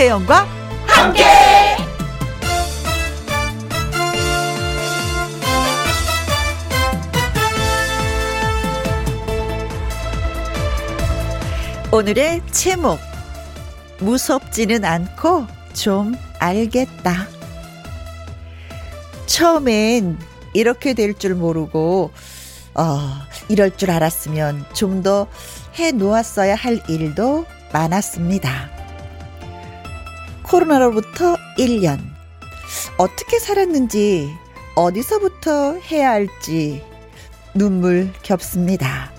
김혜영과 함께. 오늘의 제목 무섭지는 않고 좀 알겠다. 처음엔 이렇게 될 줄 모르고 어, 이럴 줄 알았으면 좀 더 해 놓았어야 할 일도 많았습니다. 코로나로부터 1년. 어떻게 살았는지, 어디서부터 해야 할지 눈물 겹습니다.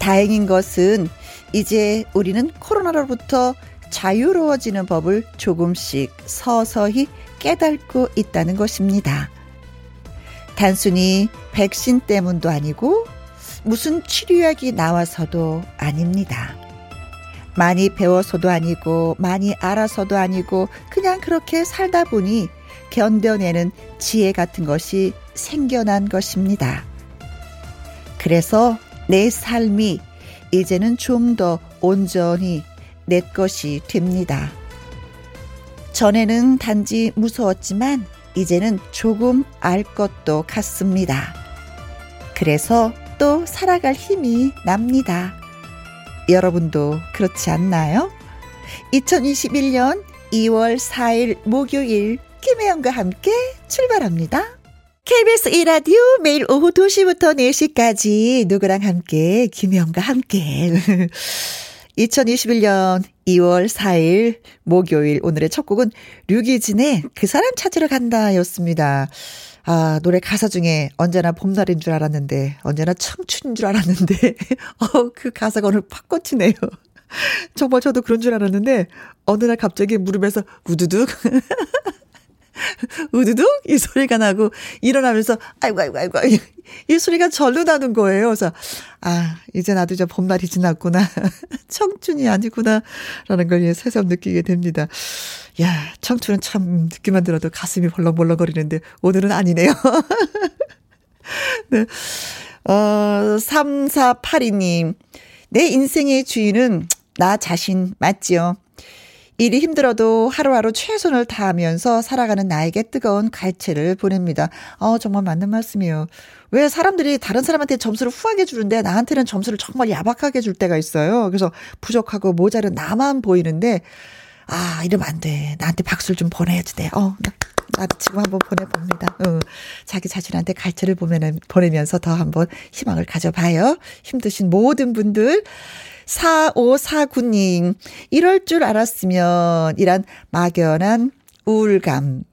다행인 것은 이제 우리는 코로나로부터 자유로워지는 법을 조금씩 서서히 깨닫고 있다는 것입니다. 단순히 백신 때문도 아니고 무슨 치료약이 나와서도 아닙니다. 많이 배워서도 아니고 많이 알아서도 아니고 그냥 그렇게 살다 보니 견뎌내는 지혜 같은 것이 생겨난 것입니다. 그래서 내 삶이 이제는 좀 더 온전히 내 것이 됩니다. 전에는 단지 무서웠지만 이제는 조금 알 것도 같습니다. 그래서 또 살아갈 힘이 납니다. 여러분도 그렇지 않나요? 2021년 2월 4일 목요일 김혜영과 함께 출발합니다. KBS 1라디오 매일 오후 2시부터 4시까지 누구랑 함께 김혜영과 함께 2021년 2월 4일 목요일 오늘의 첫 곡은 류기진의 그 사람 찾으러 간다 였습니다. 아, 노래 가사 중에 언제나 봄날인 줄 알았는데, 언제나 청춘인 줄 알았는데, 어, 그 가사가 오늘 팍 꽂히네요. 정말 저도 그런 줄 알았는데, 어느 날 갑자기 무릎에서 우두둑, 우두둑 이 소리가 나고 일어나면서 아이고 아이고 아이고 이 소리가 절로 나는 거예요. 그래서 아 이제 나도 이제 봄날이 지났구나 청춘이 아니구나라는 걸 새삼 느끼게 됩니다. 야 청춘은 참 듣기만 들어도 가슴이 벌렁벌렁거리는데 오늘은 아니네요. 네. 어 3482님 내 인생의 주인은 나 자신 맞지요. 일이 힘들어도 하루하루 최선을 다하면서 살아가는 나에게 뜨거운 갈채를 보냅니다. 어, 정말 맞는 말씀이에요. 왜 사람들이 다른 사람한테 점수를 후하게 주는데 나한테는 점수를 정말 야박하게 줄 때가 있어요. 그래서 부족하고 모자른 나만 보이는데, 아, 이러면 안 돼. 나한테 박수를 좀 보내야지 돼. 어, 나, 나도 지금 한번 보내봅니다. 어, 자기 자신한테 갈채를 보면, 보내면서 더 한번 희망을 가져봐요. 힘드신 모든 분들. 4549님, 이럴 줄 알았으면, 이란 막연한 우울감.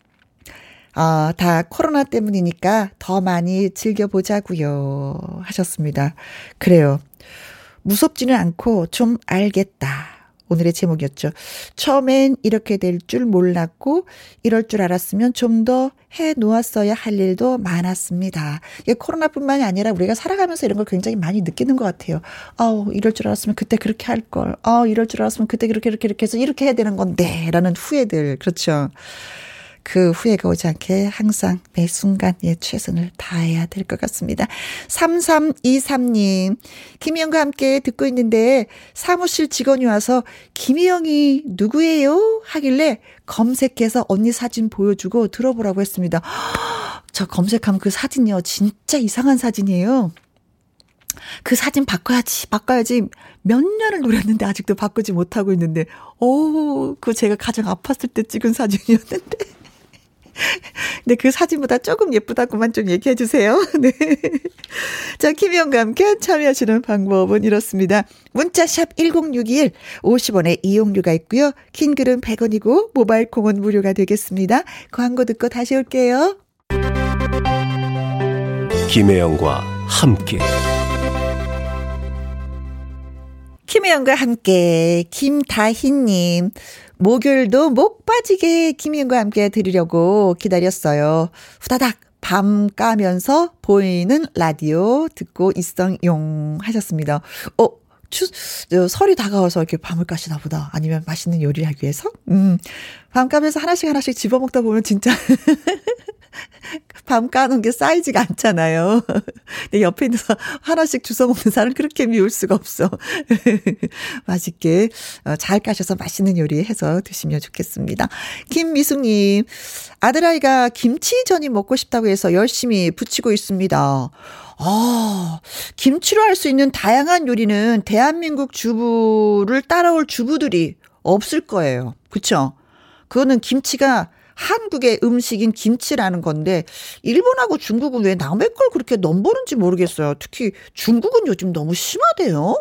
아, 다 코로나 때문이니까 더 많이 즐겨보자고요 하셨습니다. 그래요. 무섭지는 않고 좀 알겠다. 오늘의 제목이었죠. 처음엔 이렇게 될 줄 몰랐고 이럴 줄 알았으면 좀 더 해 놓았어야 할 일도 많았습니다. 이게 코로나뿐만이 아니라 우리가 살아가면서 이런 걸 굉장히 많이 느끼는 것 같아요. 아우 이럴 줄 알았으면 그때 그렇게 할 걸. 아 이럴 줄 알았으면 그때 그렇게 이렇게 이렇게 해서 이렇게 해야 되는 건데라는 후회들 그렇죠. 그 후회가 오지 않게 항상 매 순간 예, 최선을 다해야 될 것 같습니다. 3323님, 김희영과 함께 듣고 있는데 사무실 직원이 와서 김희영이 누구예요? 하길래 검색해서 언니 사진 보여주고 들어보라고 했습니다. 저 검색하면 그 사진이요. 진짜 이상한 사진이에요. 그 사진 바꿔야지, 바꿔야지. 몇 년을 노렸는데 아직도 바꾸지 못하고 있는데, 오, 그 제가 가장 아팠을 때 찍은 사진이었는데. 근데 그 사진보다 조금 예쁘다고만 좀 얘기해 주세요. 네. 자, 김희영과 함께 참여하시는 방법은 이렇습니다. 문자샵 1061 50원의 이용료가 있고요. 긴 글은 100원이고 모바일 콩은 무료가 되겠습니다. 광고 듣고 다시 올게요. 김혜영과 함께 김혜영과 함께 김다희님 목요일도 목 빠지게 김희영과 함께 들으려고 기다렸어요. 후다닥 밤 까면서 보이는 라디오 듣고 있성용 하셨습니다. 어, 추, 설이 다가와서 이렇게 밤을 까시나 보다. 아니면 맛있는 요리를 하기 위해서? 음, 밤 까면서 하나씩 하나씩 집어먹다 보면 진짜 밤 까놓은 게 쌓이지가 않잖아요. 근데 옆에 있어서 하나씩 주워 먹는 사람 그렇게 미울 수가 없어. 맛있게 어, 잘 까셔서 맛있는 요리 해서 드시면 좋겠습니다. 김미숙님, 아들아이가 김치전이 먹고 싶다고 해서 열심히 부치고 있습니다. 아, 김치로 할 수 있는 다양한 요리는 대한민국 주부를 따라올 주부들이 없을 거예요. 그쵸? 그거는 김치가 한국의 음식인 김치라는 건데 일본하고 중국은 왜 남의 걸 그렇게 넘보는지 모르겠어요. 특히 중국은 요즘 너무 심하대요.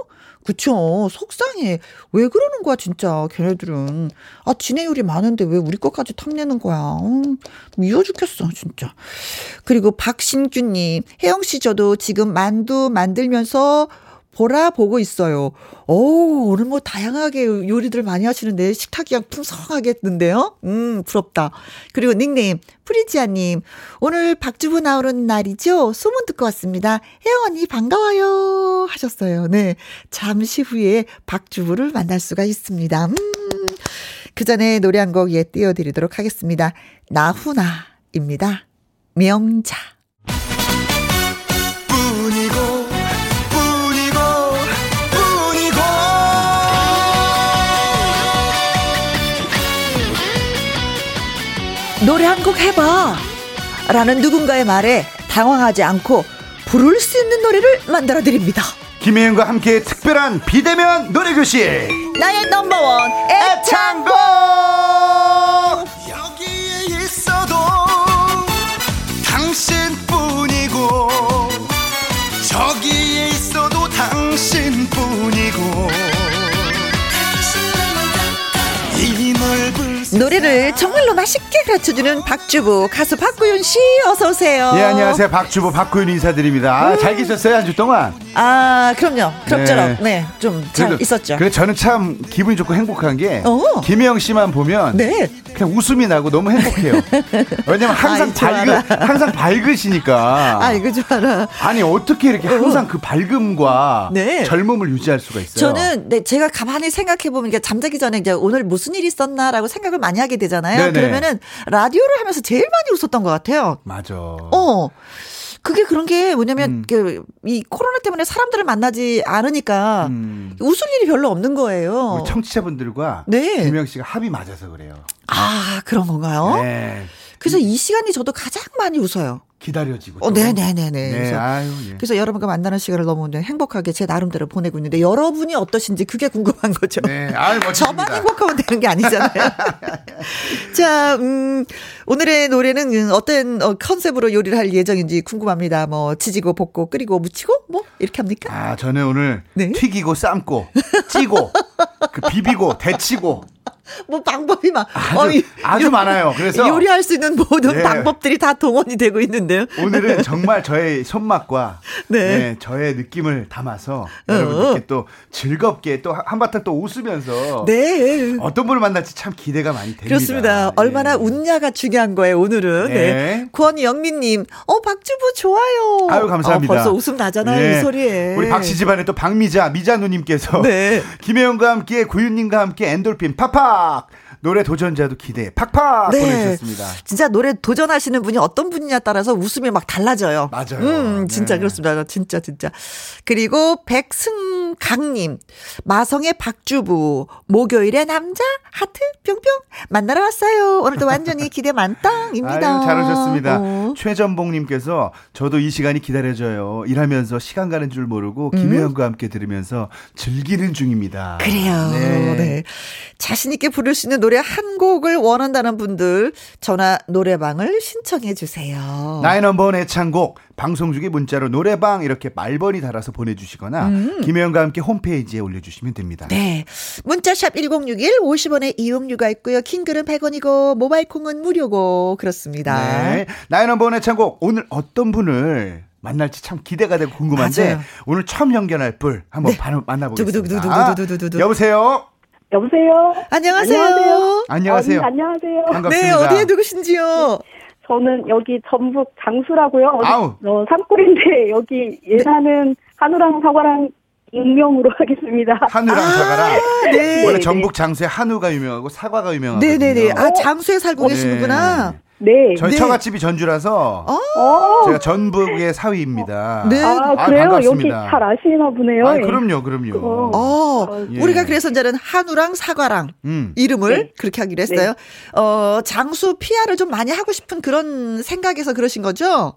그쵸. 속상해. 왜 그러는 거야, 진짜, 걔네들은. 아, 지네 요리 많은데 왜 우리 것까지 탐내는 거야. 음, 미워 죽겠어, 진짜. 그리고 박신규님, 혜영씨 저도 지금 만두 만들면서 보라 보고 있어요. 오, 오늘 뭐 다양하게 요리들 많이 하시는데 식탁이 그냥 풍성하겠는데요? 음, 부럽다. 그리고 닉네임, 프리지아님, 오늘 박주부 나오는 날이죠? 소문 듣고 왔습니다. 혜영 언니 반가워요. 하셨어요. 네. 잠시 후에 박주부를 만날 수가 있습니다. 음, 그 전에 노래 한 곡 예, 띄워드리도록 하겠습니다. 나훈아입니다. 명자. 노래 한 곡 해봐. 라는 누군가의 말에 당황하지 않고 부를 수 있는 노래를 만들어 드립니다. 김혜영과 함께 특별한 비대면 노래교실. 나의 넘버원 애창곡! 노래를 정말로 맛있게 가르쳐주는 박주부 가수 박구윤 씨 어서 오세요. 예 안녕하세요 박주부 박구윤 인사드립니다. 음. 잘 계셨어요 한 주 동안? 아 그럼요. 그럭저럭 네좀 잘 있었죠. 그래 저는 참 기분이 좋고 행복한 게 어. 김혜영 씨만 보면 네. 그냥 웃음이 나고 너무 행복해요. 왜냐면 항상 밝으 항상 밝으시니까. 아 이거 좋아라. 아니 어떻게 이렇게 어. 항상 그 밝음과 네. 젊음을 유지할 수가 있어요? 저는 네 제가 가만히 생각해 보면 잠자기 전에 이제 오늘 무슨 일이 있었나라고 생각을 많이 하게 되잖아요. 네네. 그러면은 라디오를 하면서 제일 많이 웃었던 것 같아요. 맞아. 어. 그게 그런 게 뭐냐면 음. 그이 코로나 때문에 사람들을 만나지 않으니까 음. 웃을 일이 별로 없는 거예요. 청취자분들과 네. 김영 씨가 합이 맞아서 그래요. 아 그런 건가요? 네. 그래서 이 시간이 저도 가장 많이 웃어요. 기다려지고. 어, 네네네네. 네, 그래서, 아유, 예. 그래서 여러분과 만나는 시간을 너무 행복하게 제 나름대로 보내고 있는데 여러분이 어떠신지 그게 궁금한 거죠. 네, 아유, 멋집니다. 저만 행복하면 되는 게 아니잖아요. 자, 음, 오늘의 노래는 어떤 어, 컨셉으로 요리를 할 예정인지 궁금합니다. 뭐, 지지고 볶고 끓이고 무치고 뭐, 이렇게 합니까? 아, 저는 오늘 네? 튀기고 삶고 찌고 그 비비고 데치고 뭐 방법이 막 아주, 어, 아주 많아요. 그래서 요리할 수 있는 모든 네. 방법들이 다 동원이 되고 있는데요. 오늘은 정말 저의 손맛과 네. 네 저의 느낌을 담아서 어. 여러분들께 또 즐겁게 또 한바탕 또 웃으면서 네. 어떤 분을 만날지 참 기대가 많이 됩니다. 그렇습니다. 네. 얼마나 웃냐가 중요한 거예요. 오늘은. 네. 네. 권영민님, 어 박주부 좋아요. 아유 감사합니다. 어, 벌써 웃음 나잖아요 이 네. 소리에. 우리 박씨 집안에 또 박미자 미자누님께서 김혜영과 함께 구윤님과 함께 엔돌핀 파파 팍팍 노래 도전자도 기대 팍팍 네. 보내주셨습니다. 진짜 노래 도전하시는 분이 어떤 분이냐 따라서 웃음이 막 달라져요. 맞아요. 음, 진짜 네. 그렇습니다. 진짜 진짜. 그리고 백승강님 마성의 박주부 목요일의 남자 하트 뿅뿅 만나러 왔어요. 오늘도 완전히 기대 만땅입니다. 아유, 잘 오셨습니다. 어. 최전봉님께서 저도 이 시간이 기다려져요. 일하면서 시간 가는 줄 모르고 김혜영과 음. 함께 들으면서 즐기는 중입니다. 그래요. 네. 네. 자신 있게 부를 수 있는 노래 한 곡을 원한다는 분들 전화 노래방을 신청해 주세요. 나의 넘버원 애창곡 방송 중에 문자로 노래방 이렇게 말번이 달아서 보내주시거나 음. 김혜영과 함께 홈페이지에 올려주시면 됩니다. 네. 문자샵 1061 50원의 이용료가 있고요. 킹글은 100원이고 모바일 콩은 무료고 그렇습니다. 네. 나의 넘버원 애창곡 오늘 어떤 분을 만날지 참 기대가 되고 궁금한데 맞아요. 오늘 처음 연결할 분 한번 네. 만나보겠습니다. 여보세요. 여보세요. 안녕하세요. 안녕하세요. 안녕하세요. 어, 안녕하세요. 반갑습니다. 네, 어디에 누구신지요? 네, 저는 여기 전북 장수라고요. 어디, 어, 산골인데 여기 예산은 네. 한우랑 사과랑 익명으로 하겠습니다. 한우랑 아, 사과랑. 네. 원래 전북 장수에 한우가 유명하고 사과가 유명하고. 네네네. 아 장수에 살고 어, 계시는구나. 네. 네. 저희 네. 처갓집이 전주라서 어. 제가 전북의 사위입니다. 네. 아, 아 그래요? 아, 여기 잘 아시나 보네요. 아, 그럼요, 그럼요. 어, 어 예. 우리가 그래서 이제는 한우랑 사과랑 음. 이름을 네. 그렇게 하기로 했어요. 네. 어, 장수 피아를 좀 많이 하고 싶은 그런 생각에서 그러신 거죠?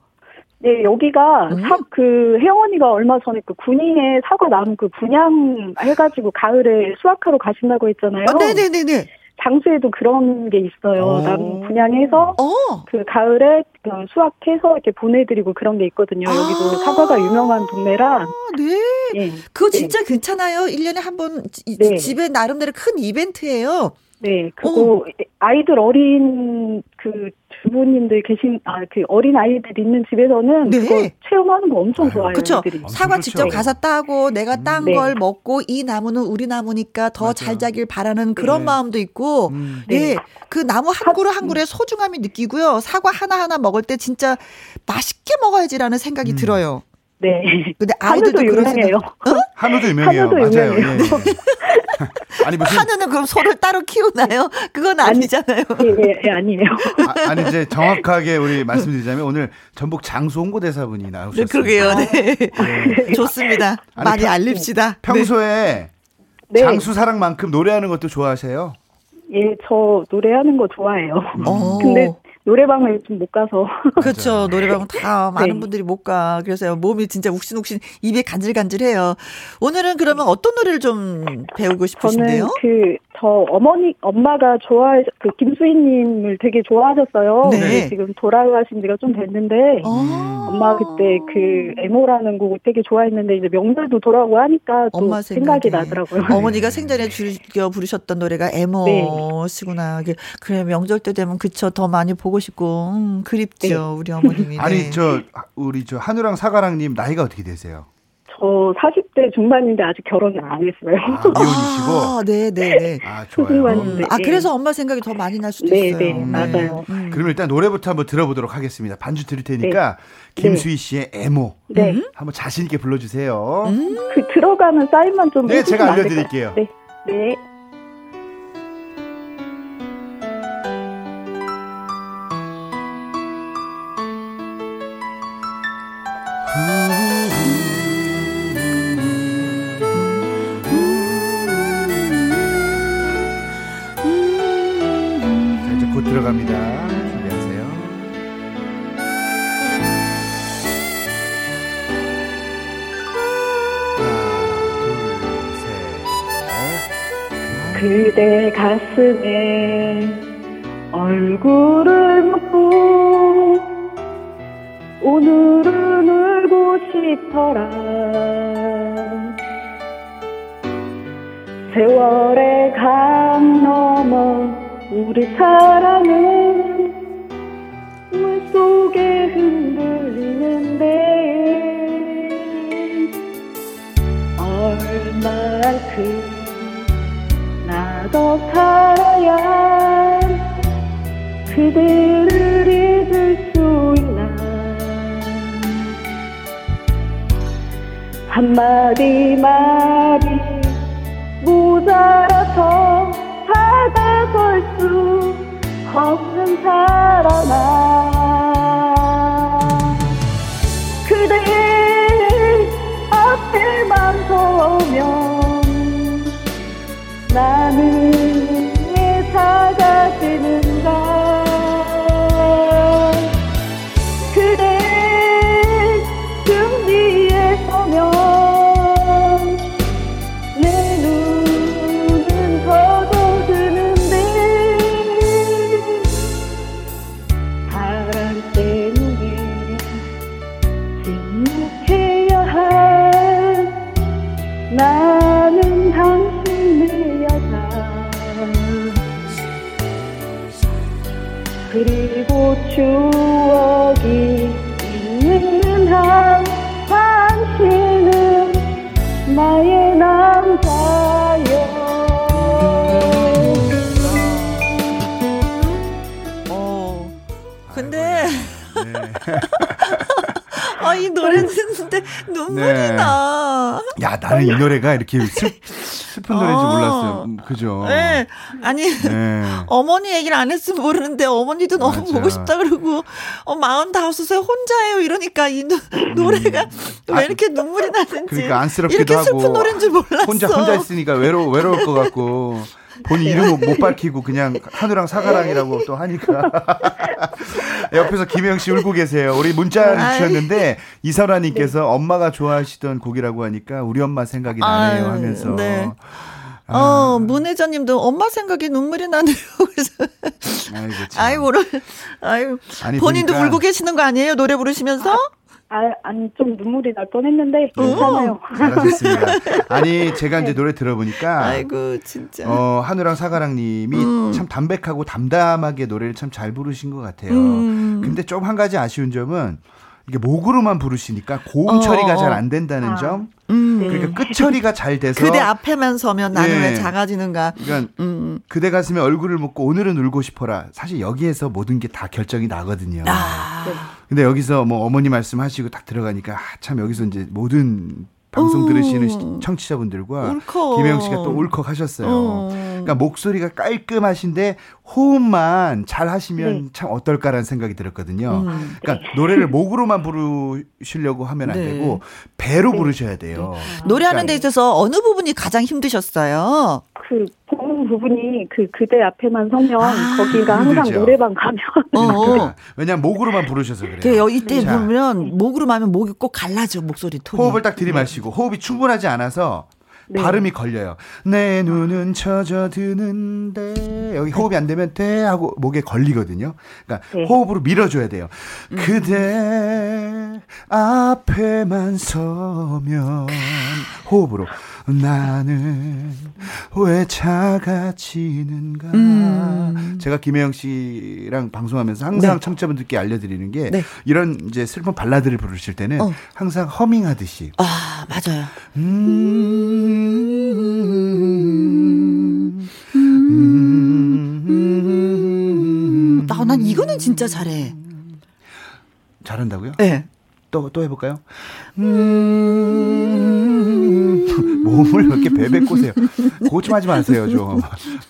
네, 여기가 음. 사, 그 혜영언니가 얼마 전에 그 군인의 사과 나무 그 분양 해가지고 가을에 수확하러 가신다고 했잖아요. 어, 네네네네. 장수에도 그런 게 있어요. 어. 나무 분양해서 어. 그 가을에 그 수확해서 이렇게 보내드리고 그런 게 있거든요. 아. 여기도 사과가 유명한 동네라. 네. 네. 그거 진짜 네. 괜찮아요. 1년에 한번 네. 집에 나름대로 큰 이벤트예요. 네, 그거 어. 아이들 어린 그 주부님들 계신 아 그 어린 아이들 있는 집에서는 네. 그거 체험하는 거 엄청 좋아요. 그렇죠. 사과 직접 가서 따고 내가 딴걸 음. 네. 먹고 이 나무는 우리 나무니까 더 잘 자길 바라는 그런 네. 마음도 있고, 음. 네. 네. 그 나무 한 그루 한 그루의 소중함이 느끼고요. 사과 하나 하나 먹을 때 진짜 맛있게 먹어야지라는 생각이 음. 들어요. 네. 근데 아이들도 유명해요. 어? 한우도 유명해요. 한우도 맞아요. 유명해요. 예. 아 니 무슨 한우는 그럼 소를 따로 키우나요? 그건 아니잖아요. 아니, 예, 예, 아니에요. 아, 니 이제 정확하게 우리 말씀드리자면 오늘 전북 장수 홍보대사분이 나오셨어요. 네, 그러게요. 네. 네. 좋습니다. 아니, 많이 평, 알립시다. 평소에 네. 장수 사랑만큼 노래하는 것도 좋아하세요? 예, 저 노래하는 거 좋아해요. 음. 근데 노래방을 좀 못 가서. 그렇죠. 노래방은 다 네. 많은 분들이 못 가. 그래서 몸이 진짜 욱신욱신 입에 간질간질해요. 오늘은 그러면 어떤 노래를 좀 배우고 싶으신데요? 저는 그, 저 어머니, 엄마가 좋아해, 그 김수희님을 되게 좋아하셨어요. 네. 지금 돌아가신 지가 좀 됐는데, 아~ 엄마 그때 그 에모라는 곡을 되게 좋아했는데, 이제 명절도 돌아오고 하니까 또 엄마 생각이 나더라고요. 어머니가 생전에 즐겨 부르셨던 노래가 에모시구나. 네. 그래, 명절 때 되면 그쵸. 더 많이 보고 보고 싶고 음, 그립죠 네. 우리 어머님이. 아니 네. 저 우리 저 한우랑 사과랑님 나이가 어떻게 되세요? 저 40대 중반인데 아직 결혼을 안 했어요. 아, 미혼이시고? 아, 네, 네, 네. 아, 좋아요. 음, 아, 그래서 엄마 생각이 더 많이 날 수도 네, 있어요. 네, 네, 맞아요. 음. 그럼 일단 노래부터 한번 들어보도록 하겠습니다. 반주 드릴 테니까 네. 김수희 씨의 애모. 네. 음? 한번 자신 있게 불러주세요. 음. 그 들어가는 사인만 좀. 네, 제가 알려드릴게요. 네, 네. 들어갑니다. 준비하세요. 그대 가슴에 얼굴을 묻고 오늘은 울고 싶어라 세월의 강 넘어 우리 사랑은 물속에 흔들리는데 얼마큼 나도 살아야 그대를 잊을 수 있나. 한마디 말이 모자라서 찾아볼 수 없는 사람 아 눈물이 네. 나. 야, 나는 이 노래가 이렇게 슬, 슬픈 노래인지 어. 몰랐어요. 음, 그죠? 네. 아니, 네. 어머니 얘기를 안 했으면 모르는데 어머니도 너무 맞아. 보고 싶다 그러고, 어, 마흔 다섯에 혼자예요. 이러니까 이 노, 노래가 음. 왜 이렇게 눈물이 나는지. 그러니까 안쓰럽기도 이렇게 하고. 슬픈 노래인 줄 몰랐어. 혼자, 혼자 있으니까 외로, 외로울 것 같고. 본인 이름 못 밝히고 그냥 한우랑 사과랑이라고 또 하니까 옆에서 김혜영 씨 울고 계세요. 우리 문자를 주셨는데 이설아님께서 엄마가 좋아하시던 곡이라고 하니까 우리 엄마 생각이 나네요 하면서. 네. 아. 어, 문혜자님도 엄마 생각에 눈물이 나네요. 그래서 아이고, 아이고, 아이고, 아니, 본인도 보니까... 울고 계시는 거 아니에요? 노래 부르시면서? 아, 아니 좀 눈물이 날 뻔했는데 괜찮아요. 잘하셨습니다. 아니 제가 이제 노래 들어보니까 아이고 진짜 어 한우랑 사가랑님이 음. 참 담백하고 담담하게 노래를 참 잘 부르신 것 같아요. 음. 근데 좀 한 가지 아쉬운 점은 이게 목으로만 부르시니까 고음 어, 처리가 어. 잘안 된다는 아. 점. 음. 그러니까 끝 처리가 잘 돼서 그대 앞에만 서면 나는 네. 왜 작아지는가. 그러니까 음. 그대 가슴에 얼굴을 묻고 오늘은 울고 싶어라. 사실 여기에서 모든 게 다 결정이 나거든요. 아. 근데 여기서 뭐 어머니 말씀하시고 딱 들어가니까 아, 참 여기서 이제 모든 방송 들으시는 청취자분들과 울컥. 김혜영 씨가 또 울컥하셨어요. 어. 그러니까 목소리가 깔끔하신데 호흡만 잘 하시면 네. 참 어떨까라는 생각이 들었거든요. 음. 그러니까 네. 노래를 목으로만 부르시려고 하면 안 네. 되고 배로 네. 부르셔야 돼요. 네. 노래하는 데 있어서 어느 부분이 가장 힘드셨어요? 그 보는 부분이 그 그대 앞에만 서면 아, 거기가 항상 힘들죠. 노래방 가면 어. 그러니까. 왜냐면 목으로만 부르셔서 그래요. 그 이때 자. 보면 목으로 하면 목이 꼭 갈라져 목소리 톤이. 호흡을 딱 들이마시고 호흡이 충분하지 않아서 네. 발음이 걸려요. 내 눈은 젖어드는데 여기 호흡이 안 되면 돼 하고 목에 걸리거든요. 그러니까 네. 호흡으로 밀어줘야 돼요. 음. 그대 앞에만 서면 호흡으로 나는 왜 작아지는가. 음. 제가 김혜영 씨랑 방송하면서 항상 네. 청취자분들께 알려드리는 게 네. 이런 이제 슬픈 발라드를 부르실 때는 어. 항상 허밍하듯이. 아 맞아요. 음. 음. 아, 난 이거는 진짜 잘해. 잘한다고요? 네. 또, 또 해볼까요? 음, 몸을 이렇게 베베 꼬세요. 고침하지 마세요, 좀.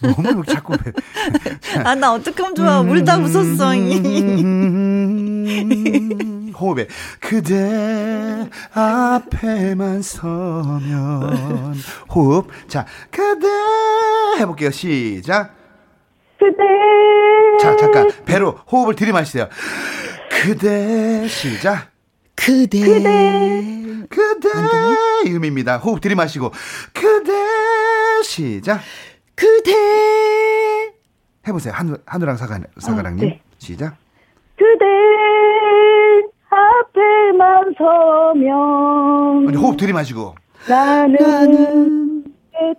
몸을 이렇게 자꾸 베. 아, 나 어떡하면 좋아. 울다 웃었어. 호흡에. 그대 앞에만 서면. 호흡. 자, 그대. 해볼게요. 시작. 그대. 자, 잠깐. 배로 호흡을 들이마시세요. 그대. 시작. 그대. 그대. 그대. 이음입니다. 호흡 들이마시고. 그대. 시작. 그대. 해보세요. 한우, 한우랑 사가, 사가랑님. 어, 네. 시작. 그대. 앞에만 서면. 아니, 호흡 들이마시고. 나는. 나는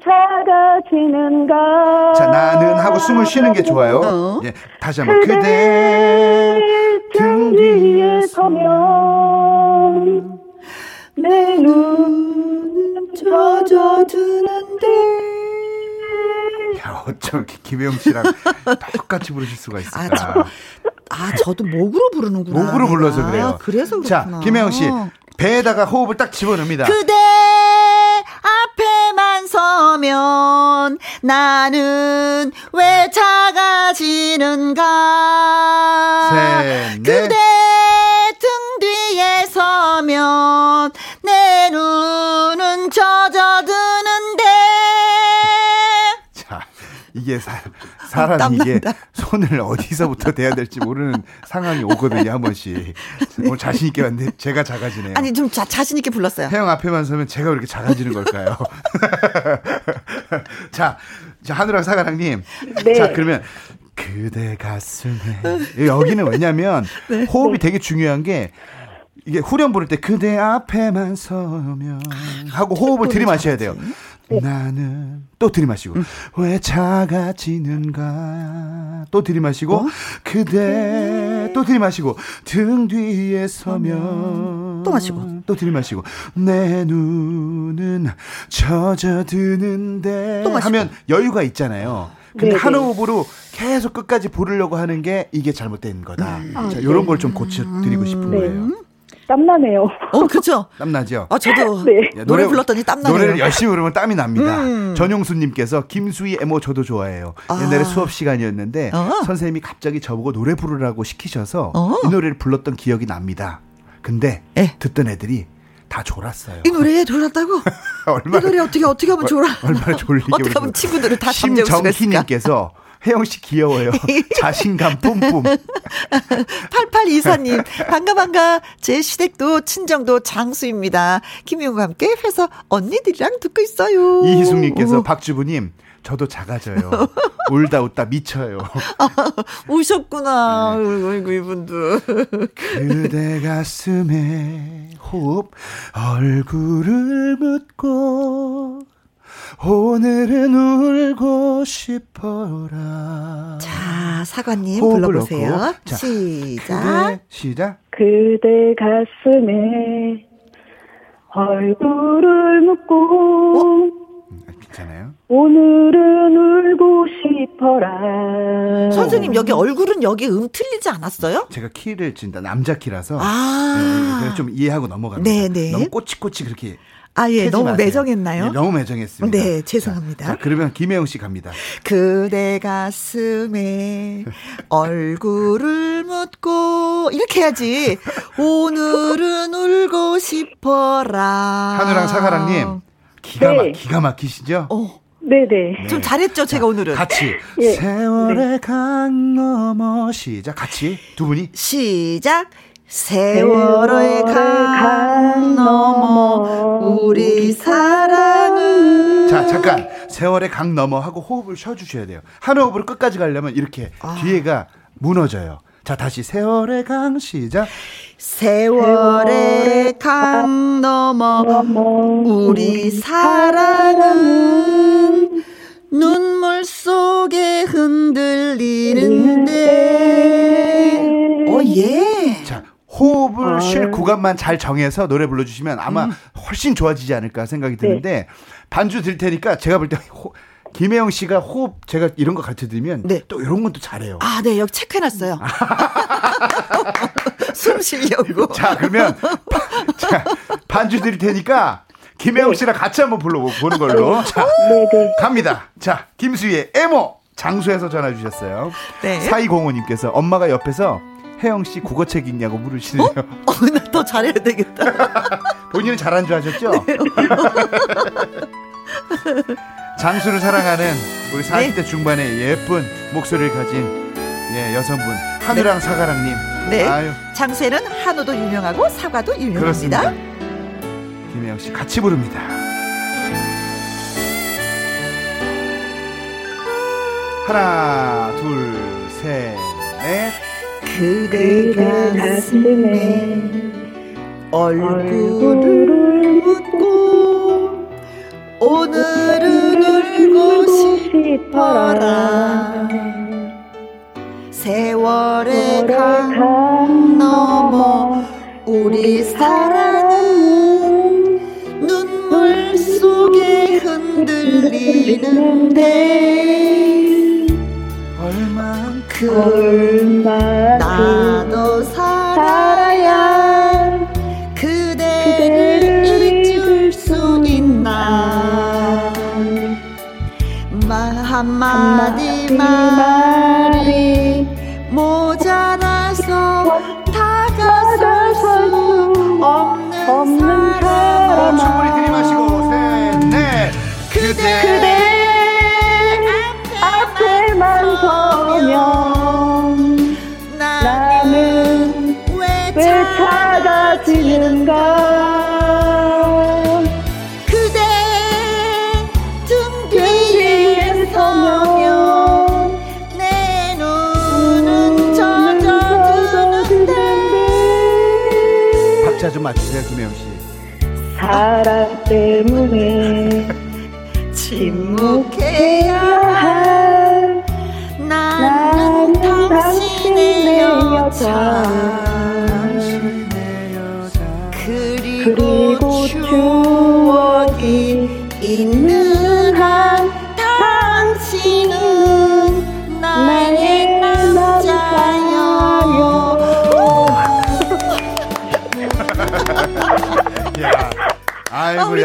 작아지는가. 자, 나는 하고 숨을 쉬는 게 좋아요. 어. 예, 다시 한번. 그대 등 뒤에 서면 내 눈은 젖어드는데. 야, 어쩜 김혜영 씨랑 똑같이 부르실 수가 있을까? 아, 저, 아, 저도 목으로 부르는구나. 목으로 불러서 그래요. 아, 그래서 그렇구나. 자, 김혜영 씨. 배에다가 호흡을 딱 집어넣습니다. 그대 앞에 만 서면 나는 왜 작아지는가? 셋, 그대 등 뒤에 서면 내 눈은 젖어드는데. 자, 이게 사, 사람이 이게 손을 어디서부터 대야 될지 모르는 상황이 오거든요, 한 번씩. 오늘 자신있게 왔는데 제가 작아지네요. 아니, 좀 자, 자신있게 불렀어요. 태영 앞에만 서면 제가 왜 이렇게 작아지는 걸까요? 자, 자, 하늘랑 사가랑님. 네. 자, 그러면 그대 가슴에. 여기는 왜냐면 네. 호흡이 되게 중요한 게 이게 후렴 부를 때 그대 앞에만 서면 하고 호흡을 들이마셔야 돼요. 네. 나는 또 들이마시고 음. 왜 작아지는가 또 들이마시고 어? 그대 또 들이마시고 등 뒤에 서면 또 마시고 또 들이마시고 내 눈은 젖어드는데 하면 여유가 있잖아요. 근데 네네. 한 호흡으로 계속 끝까지 부르려고 하는 게 이게 잘못된 거다. 음. 자, 아, 이런 네. 걸좀 고쳐 드리고 싶은 네. 거예요. 땀나네요. 어, 그죠? 땀나죠? 아, 저도 네. 노래, 노래 불렀더니 땀나네요. 노래를 열심히 부르면 땀이 납니다. 음. 전용수님께서 김수희 에모 저도 좋아해요. 아. 옛날에 수업 시간이었는데 어. 선생님이 갑자기 저보고 노래 부르라고 시키셔서 어. 이 노래를 불렀던 기억이 납니다. 근데 에. 예. 듣던 애들이 다 졸았어요. 이 노래에 졸았다고? 얼마나, 이 노래 어떻게 어떻게 하면 졸아? 얼마나 졸리게 어떻게 하면 친구들을 다 잠재울 수가 있을까? 심정희님께서 혜영 씨 귀여워요. 자신감 뿜뿜. 8824님, 반가, 반가. 제 시댁도 친정도 장수입니다. 김용과 함께 회사 언니들이랑 듣고 있어요. 이희숙님께서 박주부님, 저도 작아져요. 울다 웃다 미쳐요. 아, 우셨구나. 네. 아이고, 이분도. 그대 가슴에 호흡, 얼굴을 묻고, 오늘은 울고 싶어라. 자, 사관님 불러보세요. 자, 시작. 그대, 시작. 그대 가슴에 얼굴을 묻고. 어? 음, 괜찮아요? 오늘은 울고 싶어라. 선생님 여기 얼굴은 여기 음 틀리지 않았어요? 제가 키를 진짜 남자 키라서 아~ 네, 좀 이해하고 넘어갑니다. 네네. 네. 너무 꼬치꼬치 그렇게 아, 예, 너무 마세요. 매정했나요? 네, 너무 매정했습니다. 네, 죄송합니다. 자, 자, 그러면 김혜영 씨 갑니다. 그대 가슴에 얼굴을 묻고, 이렇게 해야지. 오늘은 울고 싶어라. 하늘랑 사가랑님, 기가, 네. 막, 기가 막히시죠? 어. 네네. 네. 좀 잘했죠, 제가 오늘은. 같이. 예. 세월의 네. 강 넘어 시작. 같이 두 분이. 시작. 세월의 강 넘어 우리 사랑은 자 잠깐. 세월의 강 넘어 하고 호흡을 쉬어주셔야 돼요. 한 호흡으로 끝까지 가려면 이렇게 아. 뒤에가 무너져요. 자 다시 세월의 강 시작. 세월의 강 넘어 우리 사랑은 눈물 속에 흔들리는데. 오예 쉴 구간만 잘 정해서 노래 불러주시면 아마 음. 훨씬 좋아지지 않을까 생각이 드는데 네. 반주 드릴 테니까 제가 볼 때 김혜영 씨가 호흡 제가 이런 거 가르쳐 드리면 네. 또 이런 것도 잘해요. 아, 네. 여기 체크해 놨어요. 숨 쉬려고. 자, 그러면 자, 반주 드릴 테니까 김혜영 네. 씨랑 같이 한번 불러보는 걸로. 네. 자, 네, 갑니다. 자, 김수희의 에모 장수에서 전화 주셨어요. 네. 사이공호님께서 엄마가 옆에서 혜영 씨 국어책 읽냐고 물으시네요. 어? 어, 나 더 잘해야 되겠다. 본인은 잘한 줄 아셨죠? 네. 장수를 사랑하는 우리 40대 네. 중반의 예쁜 목소리를 가진 예, 여성분 한우랑 네. 사과랑님. 네. 아유. 장수에는 한우도 유명하고 사과도 유명합니다. 그렇습니다. 김혜영 씨 같이 부릅니다. 하나, 둘, 셋, 넷. 그대 가슴에 얼굴을 묻고 오늘은 울고 싶어라. 세월의 강 넘어 우리 사랑은 눈물 속에 흔들리는데 얼 만큼 나도 살아야 그대를 잊을 수 있나? 말 한마디 말이 모자라서 다가설 수 없는 사람 맞추세요 김혜영 씨. 사랑 때문에 침묵해야 할 나는 당신의 여자. 그리고 추억이 있는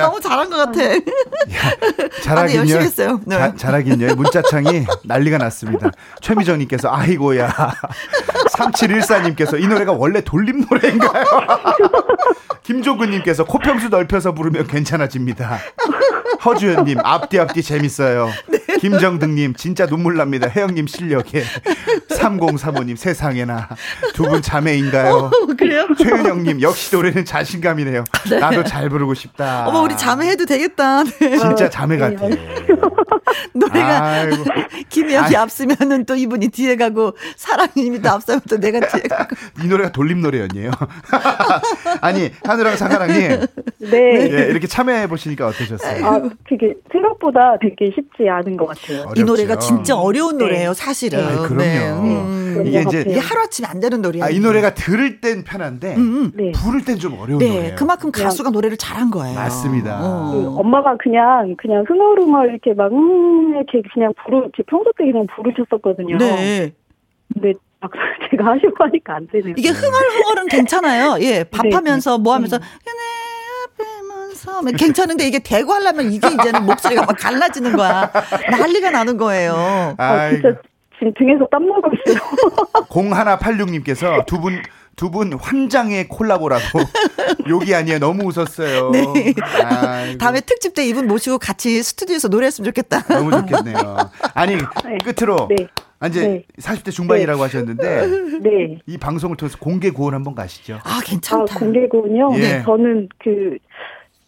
아, 우리 너무 잘한 것 같아. 야, 잘하긴요. 아, 네, 네. 잘하긴요. 문자창이 난리가 났습니다. 최미정님께서 아이고야. 3714님께서 이 노래가 원래 돌림 노래인가요? 김종근님께서 코평수 넓혀서 부르면 괜찮아집니다. 허주현님 앞뒤 앞뒤 재밌어요. 네. 김정등님 진짜 눈물 납니다. 혜영님 실력에 3035님 세상에나 두 분 자매인가요? 어, 그래요? 최윤영님 역시 노래는 자신감이네요. 네. 나도 잘 부르고 싶다. 어머 우리 자매 해도 되겠다. 네. 진짜 자매 같아. 노래가 김혜영이 앞서면은 또 이분이 뒤에 가고 사랑님이 또 앞서면 또 내가 뒤에 가고. 이 노래가 돌림 노래였네요. 아니 하늘랑 사가랑님. 네. 예, 이렇게 참여해 보시니까 어떠셨어요? 아, 그게 생각보다 되게 쉽지 않은 것 같아요. 어렵죠. 이 노래가 진짜 어려운 네. 노래예요, 사실은. 아 그럼요. 네. 음. 이게 이제 이게 하루아침에 안 되는 노래예요. 아, 이 노래가 들을 땐 편한데 음. 음. 네. 부를 땐 좀 어려운 네. 노래예요. 그만큼 가수가 노래를 잘한 거예요. 맞습니다. 어. 그 엄마가 그냥 그냥 흥얼흥얼 이렇게 막 음, 이렇게 그냥 부르 제 평소 때 그냥 부르셨었거든요. 네. 근데 막상 제가 하시고 하니까 안 되네요. 이게 흥얼흥얼은 괜찮아요. 예, 밥하면서 네. 뭐 하면서 네. 하면서 괜찮은데 이게 대고 하려면 이게 이제는 목소리가 막 갈라지는 거야. 난리가 나는 거예요. 아, 진짜 지금 등에서 땀 나고 있어요. 0186님께서 두 분, 두 분 환장의 콜라보라고. 욕이 아니에요. 너무 웃었어요. 네. 다음에 특집 때 이분 모시고 같이 스튜디오에서 노래했으면 좋겠다. 너무 좋겠네요. 아니, 네. 끝으로. 네. 아, 이제 네. 40대 중반이라고 네. 하셨는데 네. 이 방송을 통해서 공개 구원 한번 가시죠. 아, 괜찮다. 아, 공개 구원요? 예. 네. 저는 그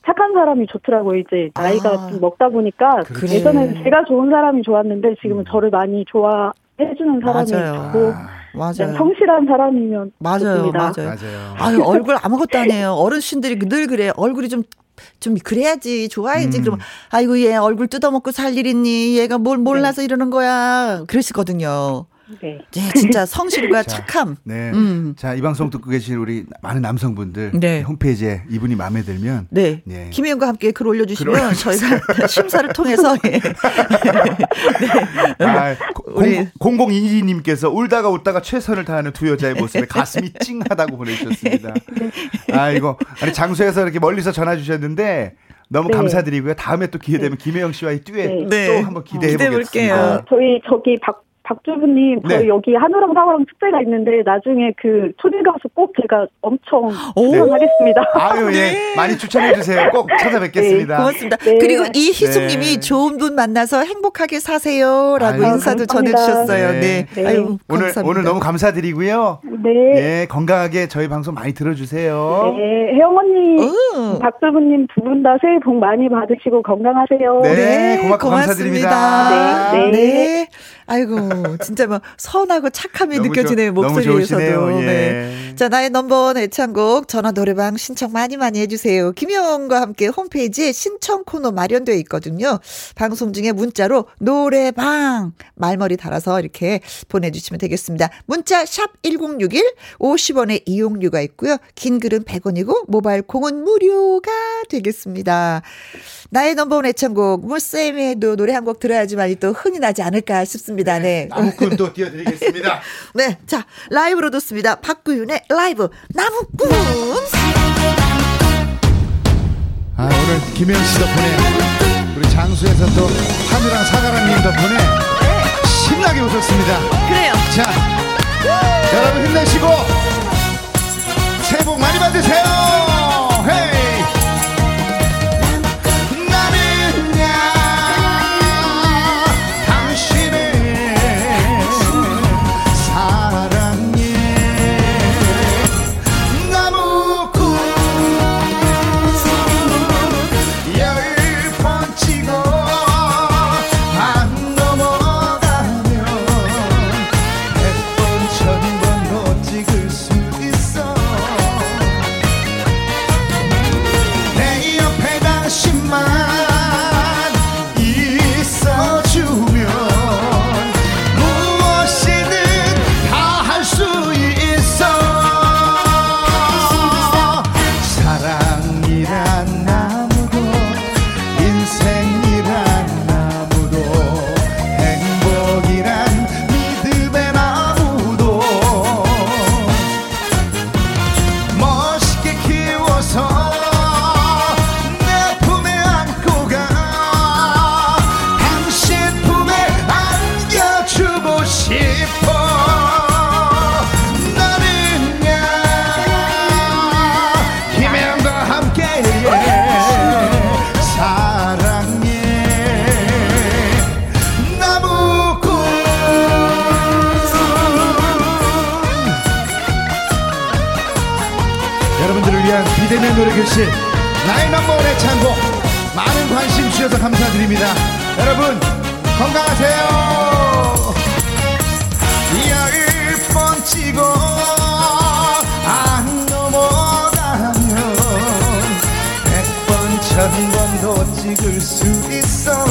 착한 사람이 좋더라고요. 이제 나이가 아, 좀 먹다 보니까 그래. 예전에는 제가 좋은 사람이 좋았는데 지금은 음. 저를 많이 좋아해주는 사람이 맞아요. 좋고 아, 맞아요. 성실한 사람이면 맞아요, 좋습니다. 맞아요. 맞아요. 아유 얼굴 아무것도 안 해요. 어르신들이 늘 그래. 얼굴이 좀좀 그래야지 좋아야지 음. 그러면 아이고 얘 얼굴 뜯어먹고 살일 있니 얘가 뭘 몰라서 네. 이러는 거야 그러시거든요. 네. 네 진짜 성실과 자, 착함. 네. 음. 자, 이 방송 듣고 계신 우리 많은 남성분들 네. 홈페이지에 이분이 마음에 들면 네. 네. 김혜영과 함께 글 올려 주시면 저희가 심사를 통해서 예. 네. 아, 우리 0022 님께서 울다가 웃다가 최선을 다하는 두 여자의 모습에 가슴이 찡하다고 보내 주셨습니다. 아, 이거 아니 장소에서 이렇게 멀리서 전화 주셨는데 너무 네. 감사드리고요. 다음에 또 기회 되면 네. 김혜영 씨와의 듀엣 네. 또 한번 기대해 보겠습니다. 아, 저희 저기 박 박주부님, 저희 네. 여기 한우랑 사과랑 축제가 있는데 나중에 그 초대 가수 꼭 제가 엄청 추천하겠습니다. 아유, 예. 네. 많이 추천해 주세요. 꼭 찾아뵙겠습니다. 네, 고맙습니다. 네. 그리고 이희숙님이 네. 좋은 분 만나서 행복하게 사세요라고 아유, 인사도 전해 주셨어요. 네. 네. 아유, 오늘 감사합니다. 오늘 너무 감사드리고요. 네. 예, 건강하게 저희 방송 많이 들어주세요. 네, 혜영 언니, 박주부님 두 분 다 새해 복 많이 받으시고 건강하세요. 네, 고맙고 고맙습니다. 감사드립니다. 네. 네. 아이고, 진짜 뭐 선하고 착함이 느껴지네요, 목소리에서도. 예. 네. 자, 나의 넘버원 애창곡 전화 노래방 신청 많이 많이 해주세요. 김영과 함께 홈페이지에 신청 코너 마련되어 있거든요. 방송 중에 문자로 노래방 말머리 달아서 이렇게 보내주시면 되겠습니다. 문자 샵 1061, 50원의 이용료가 있고요. 긴 글은 100원이고 모바일 콩은 무료가 되겠습니다. 나의 넘버원 애창곡 물쌤에도 노래 한 곡 들어야지만 또 흥이 나지 않을까 싶습니다. 네. 나무꾼 또 띄워드리겠습니다. 네. 자, 라이브로 듣습니다. 박구윤의 라이브 나무꾼. 아, 오늘 김혜영 씨 덕분에 우리 장수에서 또 한우랑 사가랑님 덕분에 신나게 웃었습니다. 그래요. 자, 여러분 힘내시고 새해 복 많이 받으세요. 김혜영의 노래 교실 나의 넘버원의 창고 많은 관심 주셔서 감사드립니다. 여러분 건강하세요. 열번 찍어 안 넘어가면 백 번, 천 번도 찍을 수 있어.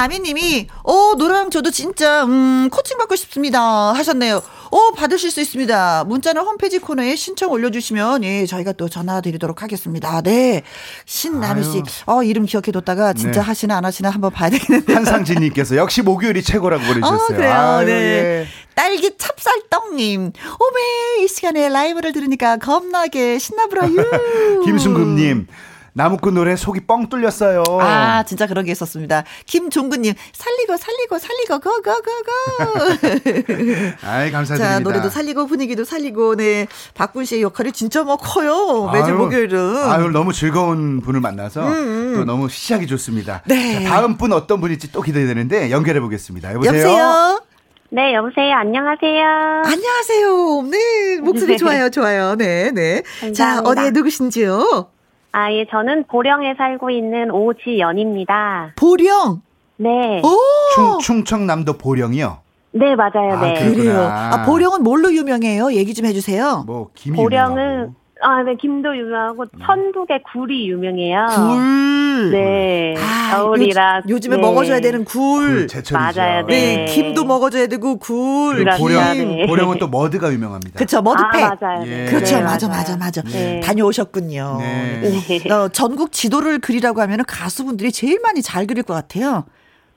나미님이, 어, 노래방 저도 진짜, 음, 코칭 받고 싶습니다. 하셨네요. 어, 받으실 수 있습니다. 문자는 홈페이지 코너에 신청 올려주시면, 예, 저희가 또 전화 드리도록 하겠습니다. 네. 신나미 씨, 어, 이름 기억해뒀다가 진짜 네. 하시나 안 하시나 한번 봐야 되겠는데. 한상진님께서 역시 목요일이 최고라고 보내주셨어요. 어, 그래요. 아유, 네. 예. 딸기 찹쌀떡님, 오메, 이 시간에 라이브를 들으니까 겁나게 신나브라유. 김순금님, 나무꾼 노래 속이 뻥 뚫렸어요. 아, 진짜 그런 게 있었습니다. 김종근님, 살리고, 살리고, 살리고, 고, 고, 고, 고. 아이, 감사드립니다. 자, 노래도 살리고, 분위기도 살리고, 네. 박군 씨의 역할이 진짜 뭐 커요. 매주 아유, 목요일은. 아유, 너무 즐거운 분을 만나서 음, 음. 또 너무 시작이 좋습니다. 네. 자, 다음 분 어떤 분일지 또 기대되는데 연결해 보겠습니다. 여보세요? 여보세요? 네, 여보세요. 안녕하세요. 안녕하세요. 네, 목소리 네. 좋아요, 좋아요. 네, 네. 감사합니다. 자, 어디에 누구신지요? 아, 예, 저는 보령에 살고 있는 오지연입니다. 보령? 네. 오! 충, 충청남도 보령이요? 네, 맞아요. 아, 네. 그래요. 아, 보령은 뭘로 유명해요? 얘기 좀 해주세요. 뭐, 김이 보령은, 유명하고. 아, 네, 김도 유명하고, 음. 천북의 굴이 유명해요. 굴. 네. 아, 겨울이라. 요, 즘에 네. 먹어줘야 되는 굴. 굴 맞아요, 네. 네. 김도 먹어줘야 되고, 굴. 보령, 네. 보령은 또 머드가 유명합니다. 그쵸, 머드팩. 아, 맞아요. 예. 그렇죠, 네, 맞아, 맞아, 맞아. 네. 다녀오셨군요. 네. 네. 어, 전국 지도를 그리라고 하면 가수분들이 제일 많이 잘 그릴 것 같아요.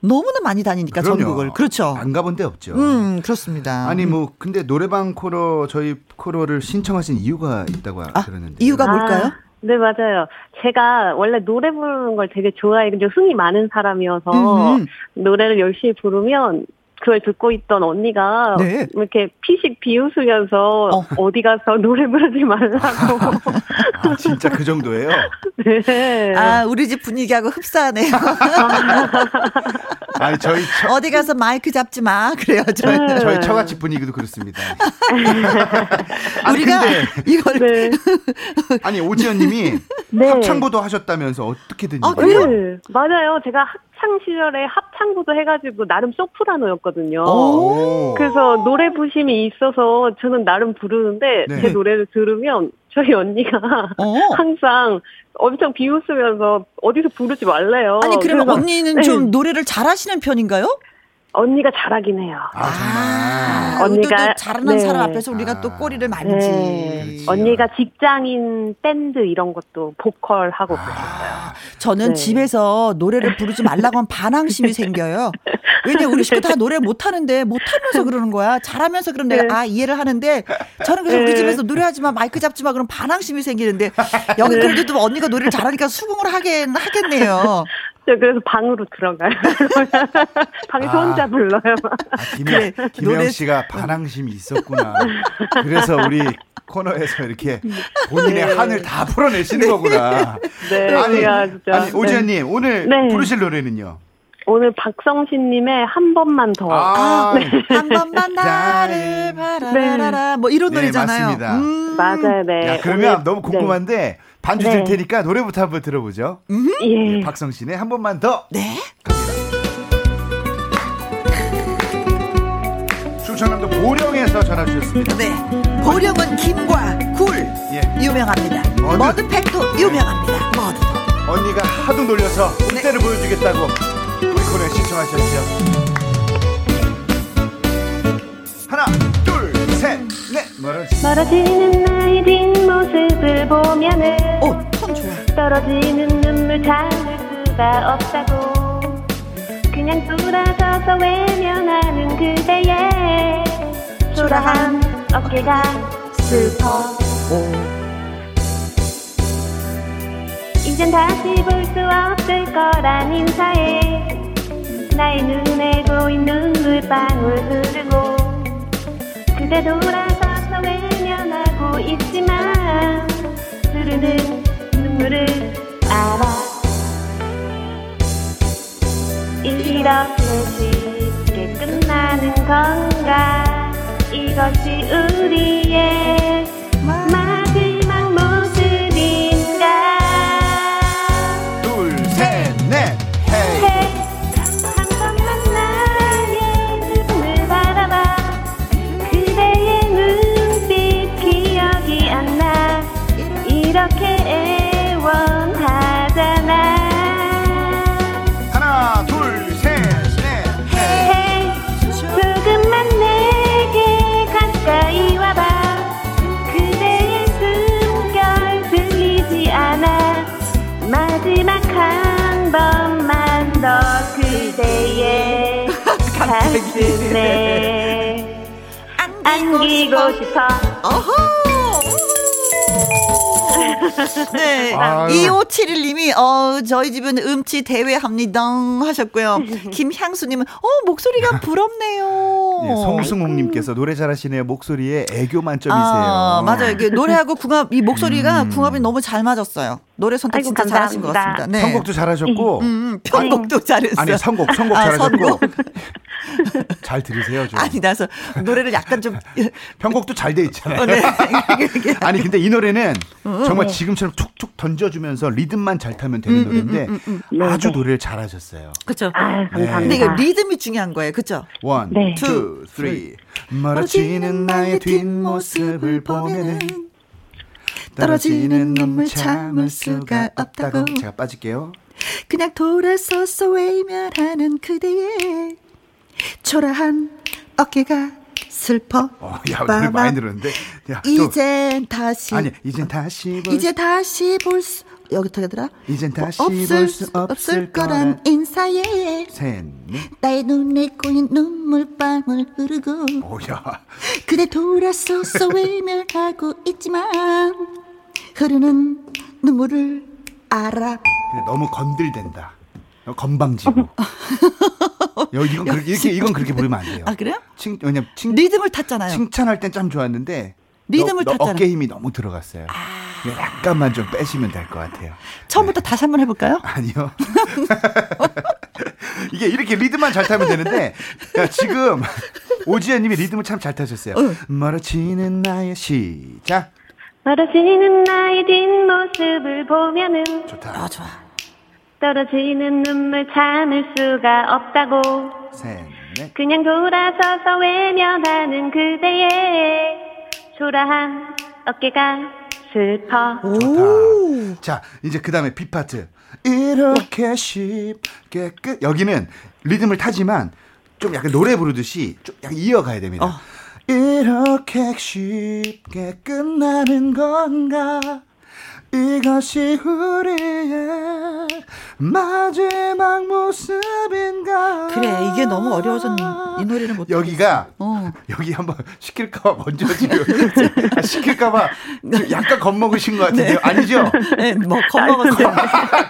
너무나 많이 다니니까 그럼요. 전국을. 그렇죠. 안 가본 데 없죠. 음, 그렇습니다. 아니 뭐 근데 노래방 코너 저희 코너를 신청하신 이유가 있다고 아, 들었는데. 이유가 뭘까요? 아. 네, 맞아요. 제가 원래 노래 부르는 걸 되게 좋아해. 근데 흥이 많은 사람이어서 음흠. 노래를 열심히 부르면 그걸 듣고 있던 언니가 네. 이렇게 피식 비웃으면서 어. 디 가서 노래 부르지 말라고. 아, 진짜 그 정도예요? 네. 아, 우리 집 분위기하고 흡사하네요. 아니, 저희 처... 어디 가서 마이크 잡지 마. 그래요, 저희. 네. 저희 처갓집 분위기도 그렇습니다. 아니, 우리가 이걸 네. 아니, 오지연 님이 네. 합창부도 하셨다면서 어떻게 된 아, 그래요? 네. 맞아요. 제가 학창 시절에 합창부도 해가지고 나름 소프라노였거든요. 그래서 노래 부심이 있어서 저는 나름 부르는데 네. 제 노래를 들으면 저희 언니가 어. 항상 엄청 비웃으면서 어디서 부르지 말래요. 아니 그러면 언니는 좀 네. 노래를 잘하시는 편인가요? 언니가 잘하긴 해요. 아, 정말. 아, 언니가 잘하는 네. 사람 앞에서 우리가 아. 또 꼬리를 만지. 네. 언니가 직장인 밴드 이런 것도 보컬 하고 아. 그랬어요. 저는 네. 집에서 노래를 부르지 말라고 하면 반항심이 생겨요. 왜냐 우리 식구 다 노래 못 하는데 못 하면서 그러는 거야. 잘하면서 그럼 내가 네. 아 이해를 하는데 저는 그래서 우리 네. 집에서 노래하지 마 마이크 잡지 마 그럼 반항심이 생기는데 여기 네. 그래도 언니가 노래를 잘하니까 수긍을 하긴 하겠네요. 저 그래서 방으로 들어가요. 방에서 아, 혼자 불러요. 아, 김영, 그래, 김영 씨가 반항심이 있었구나. 그래서 우리 코너에서 이렇게 본인의 네. 한을 다 풀어내시는 거구나. 네, 아니, 아니 오지현님 네. 오늘 네. 부르실 노래는요? 오늘 박성신님의 한 번만 더. 아, 네. 한 번만 나를 바라라. 네. 뭐 이런 네, 노래잖아요. 맞습니다. 음. 맞아요, 네. 야, 그러면 오늘, 너무 궁금한데 네. 반주 될 테니까 노래부터 한번 들어보죠. 음? 예. 박성신의 한 번만 더. 네. 갑니다. 충청남도 보령에서 전화 주셨습니다. 네. 보령은 김과 굴 예. 유명합니다. 머드. 머드팩도 유명합니다. 머드. 언니가 하도 놀려서 그때를 네. 보여주겠다고 우리 코너에 신청하셨죠. 하나, 둘, 셋, 넷. 멀어지는 나의 뒷모습을 보면은. 떨어지는 눈물 참을 수가 없다고. 그냥 돌아서서 외면하는 그대의 초라한 어깨가 슬퍼. 이젠 다시 볼 수 없을 거란 인사에 나의 눈에 고인 눈물방울 흐르고. 그대 돌아서서 외면하고 있지만 흐르는 눈물을 알아. 이렇게 쉽게 끝나는 건가? 이것이 우리의 가슴에 안기고 싶어. 어허. 네. 2571님이, 어, 저희 집은 음치 대회합니다. 하셨고요. 김향수님은, 어, 목소리가 부럽네요. 네, 송승욱님께서 노래 잘하시네요. 목소리에 애교 만점이세요. 아, 맞아요. 이게 노래하고 궁합, 이 목소리가 음. 궁합이 너무 잘 맞았어요. 노래 선택 아이고, 진짜 감사합니다. 잘하신 것 같습니다. 네. 선곡도 잘하셨고, 음, 음, 편곡도 잘했어요. 아니, 선곡, 선곡 아, 잘하셨고. 선곡. 잘 들으세요, 좀. 아니, 나서 노래를 약간 좀. 편곡도 잘 돼 있잖아요. 어, 네. 아니, 근데 이 노래는 어, 정말 어. 지금처럼 툭툭 던져주면서 리듬만 잘 타면 되는 음, 음 노래인데 음, 음, 아주 노래를 잘 하셨어요. 그렇죠. 아, 감사합니다. 근데 이게 리듬이 중요한 거예요. 그렇죠? one, 네. two, three. 멀어지는 나의 뒷모습을 보면은 떨어지는 눈물 참을 수가 없다고. 제가 빠질게요. 그냥 돌아서서 외면하는 그대의 초라한 어깨가 슬퍼. 어, 야, 노래 많이 들었는데. 야, 이젠 다시. 아니, 이젠 다시 볼 이제 다시 볼 수. 여기 어떻게 하더라? 이젠 다시 없을, 수 없을, 없을 거란 인사에 셋, 나의 눈에 꼬인 눈물방울 흐르고 오야. 그대 돌아서서 외면하고 있지만 흐르는 눈물을 알아 너무 건들댄다 건방지고 이건 그렇게 이렇게 이건 그렇게 부르면 안 돼요. 아 그래요? 칭 왜냐 칭 리듬을 탔잖아요. 칭찬할 땐 참 좋았는데 리듬을 탔잖아요. 어깨 힘이 너무 들어갔어요. 아. 약간만 좀 빼시면 될 것 같아요. 처음부터 네. 다시 한번 해볼까요? 아니요. 이게 이렇게 리듬만 잘 타면 되는데 야, 지금 오지연님이 리듬을 참 잘 타셨어요. 응. 멀어지는 나의 시작. 멀어지는 나의 뒷모습을 보면은 좋다. 아 좋아. 떨어지는 눈물 참을 수가 없다고. 셋, 넷. 그냥 돌아서서 외면하는 그대의 초라한 어깨가 슬퍼. 좋다. 자, 이제 그 다음에 B 파트. 이렇게 쉽게 끝. 여기는 리듬을 타지만 좀 약간 노래 부르듯이 좀 약간 이어가야 됩니다. 어. 이렇게 쉽게 끝나는 건가? 이것이 우리의 마지막 모습인가? 그래 이게 너무 어려워서 이 노래를 못. 여기가 어. 여기 한번 시킬까봐 먼저 지금 아, 시킬까봐 약간 겁먹으신 것 같은데요. 네. 아니죠? 네, 뭐 겁먹었어요.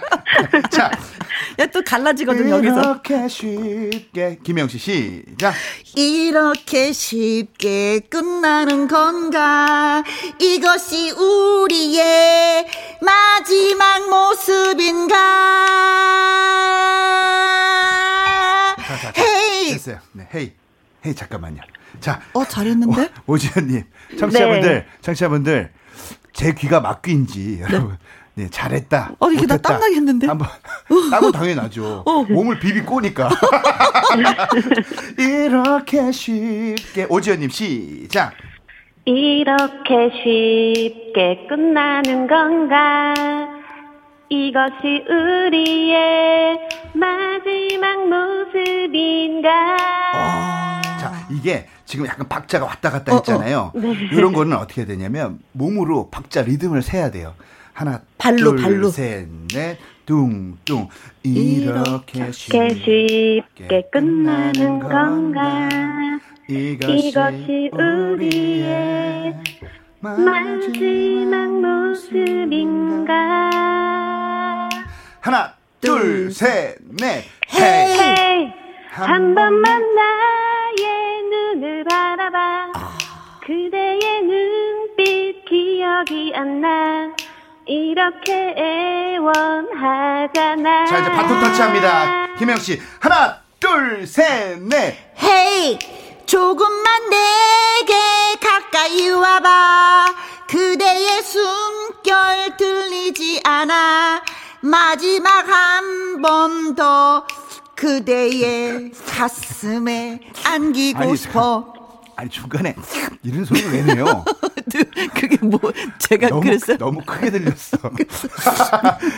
자, 야, 또 갈라지거든, 여기서. 이렇게 쉽게. 김영씨, 시작. 이렇게 쉽게 끝나는 건가? 이것이 우리의 마지막 모습인가? 자, 자, 자. 헤이! 됐어요. 네, 헤이. 헤이, 잠깐만요. 자. 어, 잘했는데? 오, 지현님 청취자분들, 네. 청취자분들, 제 귀가 막귀인지, 네. 여러분. 네, 잘했다. 어, 이게 나 땀나게 했는데? 한번, 땀은 당연히 나죠. 어. 몸을 비비 꼬니까. 이렇게 쉽게. 오지연님, 시작. 이렇게 쉽게 끝나는 건가? 이것이 우리의 마지막 모습인가? 아. 자, 이게 지금 약간 박자가 왔다 갔다 어, 어. 했잖아요. 어, 어. 네. 이런 거는 어떻게 되냐면 몸으로 박자 리듬을 세야 돼요. 하나, 발로, 둘, 발로. 셋, 넷, 둥, 둥. 이렇게 쉽게, 쉽게 끝나는 건가? 이것이, 이것이 우리의 마지막 모습인가? 하나, 둘, 셋, 넷. 헤이! 헤이. 한 번만 나의 눈을 바라봐. 아. 그대의 눈빛 기억이 안 나. 이렇게 애원하잖아. 자, 이제 바톤 터치합니다. 김영 씨. 하나, 둘, 셋, 넷. 헤이! 조금만 내게 가까이 와봐. 그대의 숨결 들리지 않아. 마지막 한 번 더 그대의 가슴에 안기고 아니, 싶어. 아니 중간에 이런 소리를 왜 내요? 그게 뭐 제가 너무, 그랬어요? 너무 크게 들렸어.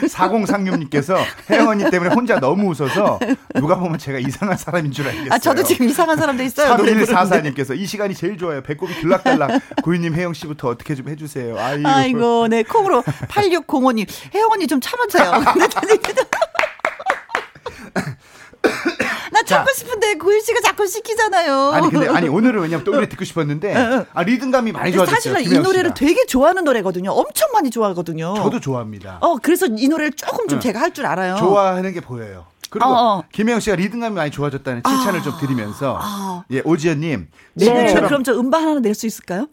4036님께서 혜영 언니 때문에 혼자 너무 웃어서 누가 보면 제가 이상한 사람인 줄 알겠어요. 아 저도 지금 이상한 사람도 있어요. 3144님께서 이 시간이 제일 좋아요. 배꼽이 들락달락. 고유님 혜영 씨부터 어떻게 좀 해주세요. 아이고. 아이고 네 콩으로 8605님 혜영 언니 좀 참아줘요. 나 참고 싶은데 고일 씨가 자꾸 시키잖아요. 아니 근데 아니 오늘은 왜냐면 또 노래 듣고 싶었는데 아 리듬감이 많이 좋아졌어요. 사실은 이 노래를 되게 좋아하는 노래거든요. 엄청 많이 좋아하거든요. 저도 좋아합니다. 어 그래서 이 노래를 조금 좀 응. 제가 할 줄 알아요. 좋아하는 게 보여요. 그리고 어, 어. 김혜영 씨가 리듬감이 많이 좋아졌다는 칭찬을 아, 좀 드리면서 아. 예 오지연님 네. 그럼 저 음반 하나 낼 수 있을까요?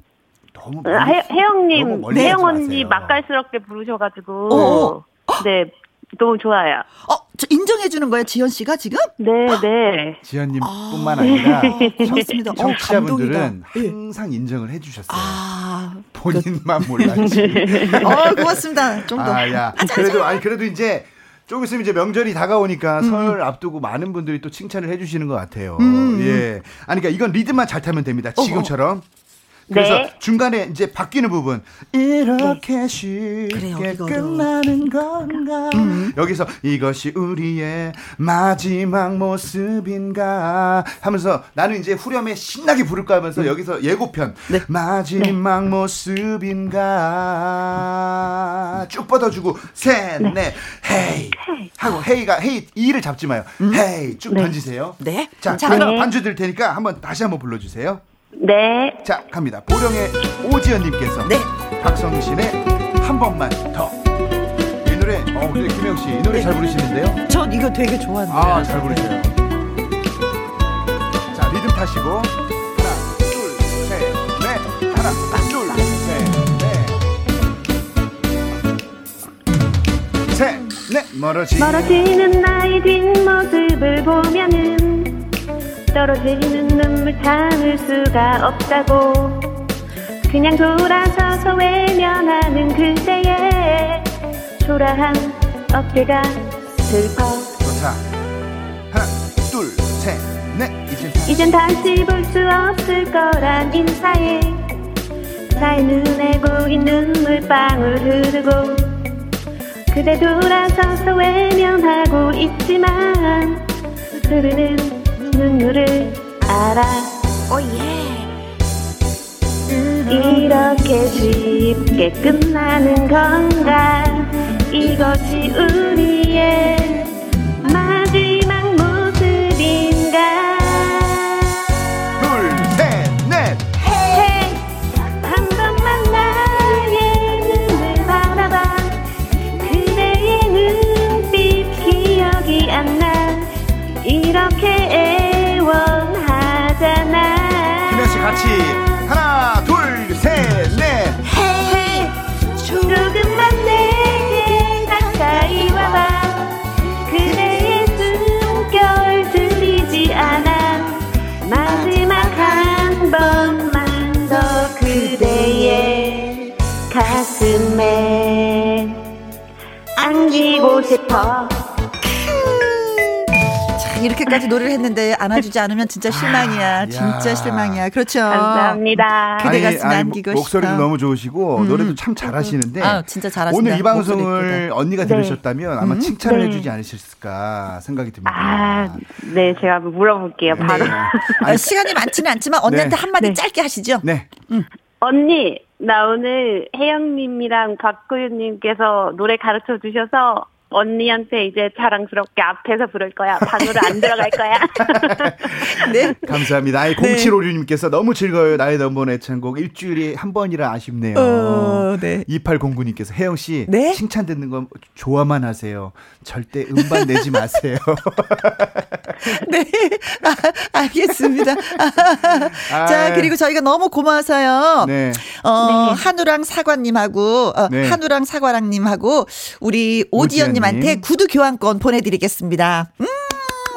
너무 멀리, 혜영님 혜영 언니 맛깔스럽게 부르셔가지고 어. 어. 네 너무 좋아요. 어, 저 인정해 주는 거예요, 지현 씨가 지금? 네, 네. 지현님뿐만 아, 니라 좋습니다. 어, 청취자분들은 어, 항상 인정을 해주셨어요. 아, 본인만 몰랐지. 어, 고맙습니다. 좀 더. 아, 야, 그래도 아니 그래도 이제. 조금 있으면 이제 명절이 다가오니까 음. 설 앞두고 많은 분들이 또 칭찬을 해주시는 것 같아요. 음. 예. 아니, 그러니까 이건 리듬만 잘 타면 됩니다. 지금처럼. 어허. 그래서 네. 중간에 이제 바뀌는 부분 이렇게 네. 쉽게 그래요, 끝나는 건가 음. 여기서 이것이 우리의 마지막 모습인가 하면서 나는 이제 후렴에 신나게 부를까 하면서 음. 여기서 예고편 네. 마지막 네. 모습인가 쭉 뻗어주고 셋넷 네. 헤이 하고 헤이가 헤이 이를 잡지 마요 음. 헤이 쭉 던지세요 네. 자 반주 들 테니까 한번 다시 한번 불러주세요. 네. 자, 갑니다. 보령의 오지연님께서 네. 박성신의 한 번만 더. 이 노래, 어, 우리 김영 씨, 이 노래 네. 잘 부르시는데요? 전 이거 되게 좋아하는데. 아, 잘 부르세요. 자, 리듬 타시고. 하나, 둘, 셋, 넷. 하나, 둘, 셋, 넷. 셋, 넷. 멀어지는, 멀어지는 나의 뒷모습을 보면은 떨어지는 눈물 참을 수가 없다고. 그냥 돌아서서 외면하는 그때의 초라한 어깨가 슬퍼. 좋다. 하나 둘셋넷. 이젠, 이젠 다시 볼 수 없을 거란 인사에 나의 눈에 고인 눈물방울 흐르고. 그대 돌아서서 외면하고 있지만 흐르는 눈물을 알아. 오예 이렇게 쉽게 끝나는 건가? 이것이 우리의 싶어. 이렇게까지 노래를 했는데 안아주지 않으면 진짜 실망이야. 아, 진짜 실망이야. 그렇죠. 감사합니다. 그대 가슴 안기고 아니, 목소리도 싶어. 너무 좋으시고 음. 노래도 참 잘하시는데 아, 진짜 잘하신다. 오늘 이 방송을 언니가 네. 들으셨다면 아마 음. 칭찬을 네. 해주지 않으셨을까 생각이 듭니다. 아, 네, 제가 물어볼게요, 바로. 네. 아, 시간이 많지는 않지만 언니한테 네. 한마디 네. 짧게 하시죠. 네. 언니, 나 오늘 혜영님이랑 박구윤님께서 노래 가르쳐 주셔서 언니한테 이제 자랑스럽게 앞에서 부를 거야. 방으로 안 들어갈 거야. 네. 감사합니다. 아이, 0756님께서 너무 즐거워요. 나의 넘버 애창곡 일주일에 한 번이라 아쉽네요. 어, 네. 2809님께서 혜영 씨 네? 칭찬 듣는 건 좋아만 하세요. 절대 음반 내지 마세요. 네. 아, 알겠습니다. 아, 자, 그리고 저희가 너무 고마워서요. 네. 어, 한우랑 사과님하고, 어, 네. 한우랑 사과랑님하고, 우리 오지연님 한테 오지연님. 구두 교환권 보내드리겠습니다. 음,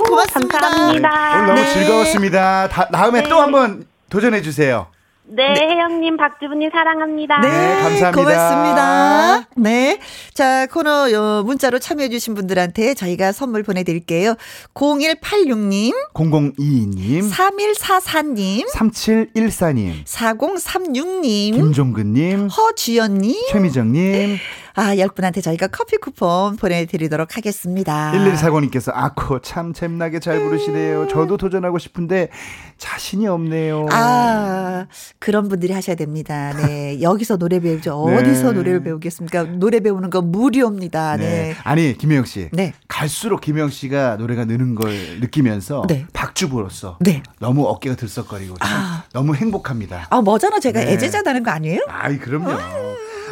고맙습니다. 감사합니다. 오늘 너무 네. 즐거웠습니다. 다, 다음에 네. 또 한번 도전해 주세요. 네, 혜영님, 박주부님 사랑합니다. 네, 네, 감사합니다. 고맙습니다. 네. 자, 코너 요 문자로 참여해주신 분들한테 저희가 선물 보내드릴게요. 0186님, 0022님, 3144님, 3714님, 4036님, 김종근님, 허주연님, 최미정님, 아, 10분한테 저희가 커피 쿠폰 보내드리도록 하겠습니다. 1140님께서 아코 참 잼나게 잘 부르시네요. 저도 도전하고 싶은데 자신이 없네요. 아, 그런 분들이 하셔야 됩니다. 네. 여기서 노래 배우죠. 네. 어디서 노래를 배우겠습니까? 노래 배우는 건 무료입니다. 네. 네. 아니 김혜영 씨. 네. 갈수록 김혜영 씨가 노래가 느는 걸 느끼면서 네. 박주부로서 네. 너무 어깨가 들썩거리고 참 아. 너무 행복합니다. 아, 뭐잖아. 제가 네. 애제자다는 거 아니에요? 아이 그럼요.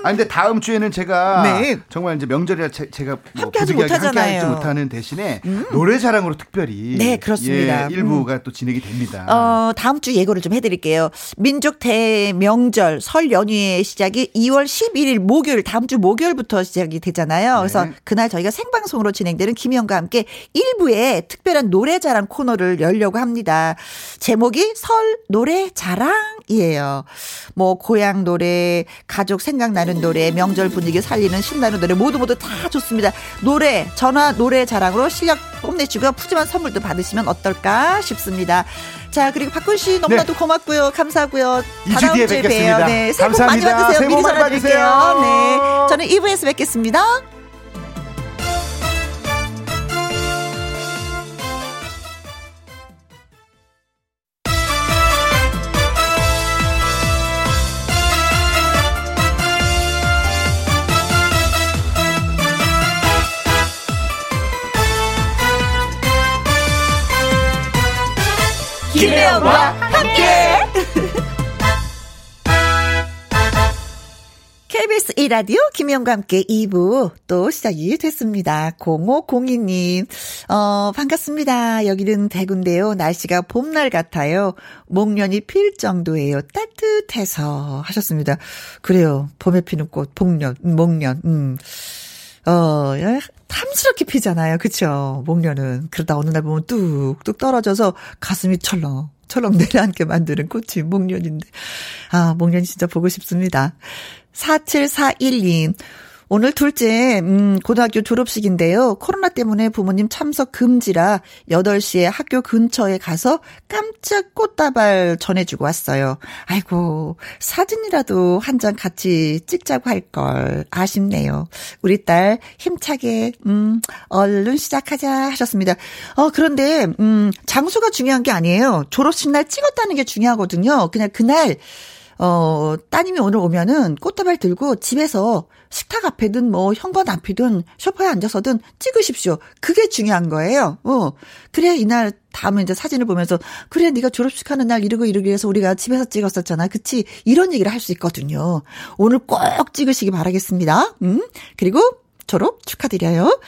아 근데 다음 주에는 제가 네. 정말 이제 명절이라 제, 가 뭐 함께하지 못하잖아요. 음. 함께하지 못하는 대신에 노래 자랑으로 특별히 네, 그렇습니다. 음. 예, 일부가 또 진행이 됩니다. 어, 다음 주 예고를 좀 해드릴게요. 민족 대명절 설 연휴의 시작이 2월 11일 목요일, 다음 주 목요일부터 시작이 되잖아요. 그래서 네. 그날 저희가 생방송으로 진행되는 김희영과 함께 일부에 특별한 노래 자랑 코너를 열려고 합니다. 제목이 설 노래 자랑이에요. 뭐, 고향 노래, 가족 생각나는 노래, 명절 분위기 살리는 신나는 노래 모두 모두 다 좋습니다. 노래, 전화 노래 자랑으로 실력 뽐내시고요. 푸짐한 선물도 받으시면 어떨까 싶습니다. 자, 그리고 박군 씨 너무나도 고맙고요. 감사하고요. 네. 이주 다다음 뒤에 주에 뵙겠습니다. 봬요. 네, 새해 복 많이 감사합니다. 받으세요. 미리 많이 전화 드릴게요. 받으세요. 네. 저는 2부에서 뵙겠습니다. 김혜영과 함께. KBS 1라디오 김혜영과 함께 2부 또 시작이 됐습니다. 0502님, 어, 반갑습니다. 여기는 대구인데요. 날씨가 봄날 같아요. 목련이 필 정도예요. 따뜻해서 하셨습니다. 그래요. 봄에 피는 꽃, 음, 목련, 음. 어, 야, 탐스럽게 피잖아요. 그쵸? 목련은. 그러다 어느 날 보면 뚝뚝 떨어져서 가슴이 철렁. 철렁 내려앉게 만드는 꽃이 목련인데. 아, 목련이 진짜 보고 싶습니다. 4741님. 오늘 둘째, 음, 고등학교 졸업식인데요. 코로나 때문에 부모님 참석 금지라 8시에 학교 근처에 가서 깜짝 꽃다발 전해주고 왔어요. 아이고, 사진이라도 한 장 같이 찍자고 할 걸. 아쉽네요. 우리 딸 힘차게, 음, 얼른 시작하자 하셨습니다. 어, 그런데, 음, 장소가 중요한 게 아니에요. 졸업식 날 찍었다는 게 중요하거든요. 그냥 그날, 어, 따님이 오늘 오면은 꽃다발 들고 집에서 식탁 앞에든 뭐 현관 앞이든 소파에 앉아서든 찍으십시오. 그게 중요한 거예요. 어. 그래 이날 다음에 이제 사진을 보면서 그래 네가 졸업식 하는 날 이러고 이러기 해서 우리가 집에서 찍었었잖아. 그치? 이런 얘기를 할 수 있거든요. 오늘 꼭 찍으시기 바라겠습니다. 음. 그리고 졸업 축하드려요.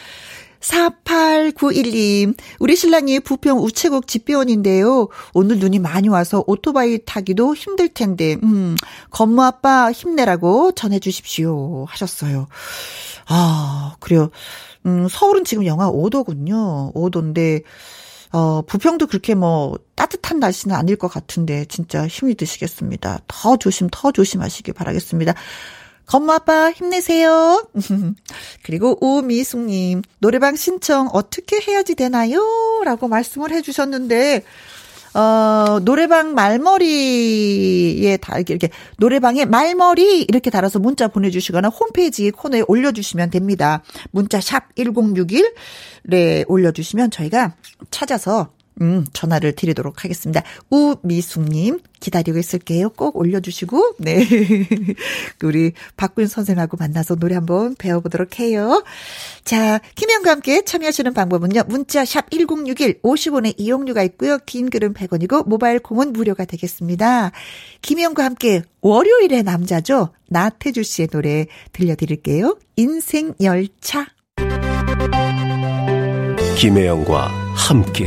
4891님, 우리 신랑이 부평 우체국 집배원인데요. 오늘 눈이 많이 와서 오토바이 타기도 힘들 텐데, 음, 건무 아빠 힘내라고 전해주십시오. 하셨어요. 아, 그래요. 음, 서울은 지금 영하 5도군요. 5도인데, 어, 부평도 그렇게 뭐 따뜻한 날씨는 아닐 것 같은데 진짜 힘이 드시겠습니다. 더 조심, 더 조심하시기 바라겠습니다. 건모 아빠 힘내세요. 그리고 우미숙님, 노래방 신청 어떻게 해야지 되나요? 라고 말씀을 해주셨는데, 어, 노래방 말머리에 다 이렇게 노래방에 말머리 이렇게 달아서 문자 보내주시거나 홈페이지 코너에 올려주시면 됩니다. 문자 샵 1061에 올려주시면 저희가 찾아서 음, 전화를 드리도록 하겠습니다. 우미숙님, 기다리고 있을게요. 꼭 올려주시고, 네. 우리 박군 선생하고 만나서 노래 한번 배워보도록 해요. 자, 김현과 함께 참여하시는 방법은요. 문자 샵 1061, 50원의 이용료가 있고요. 긴 글은 100원이고, 모바일 콩은 무료가 되겠습니다. 김현과 함께 월요일의 남자죠. 나태주 씨의 노래 들려드릴게요. 인생 열차. 김혜영과 함께.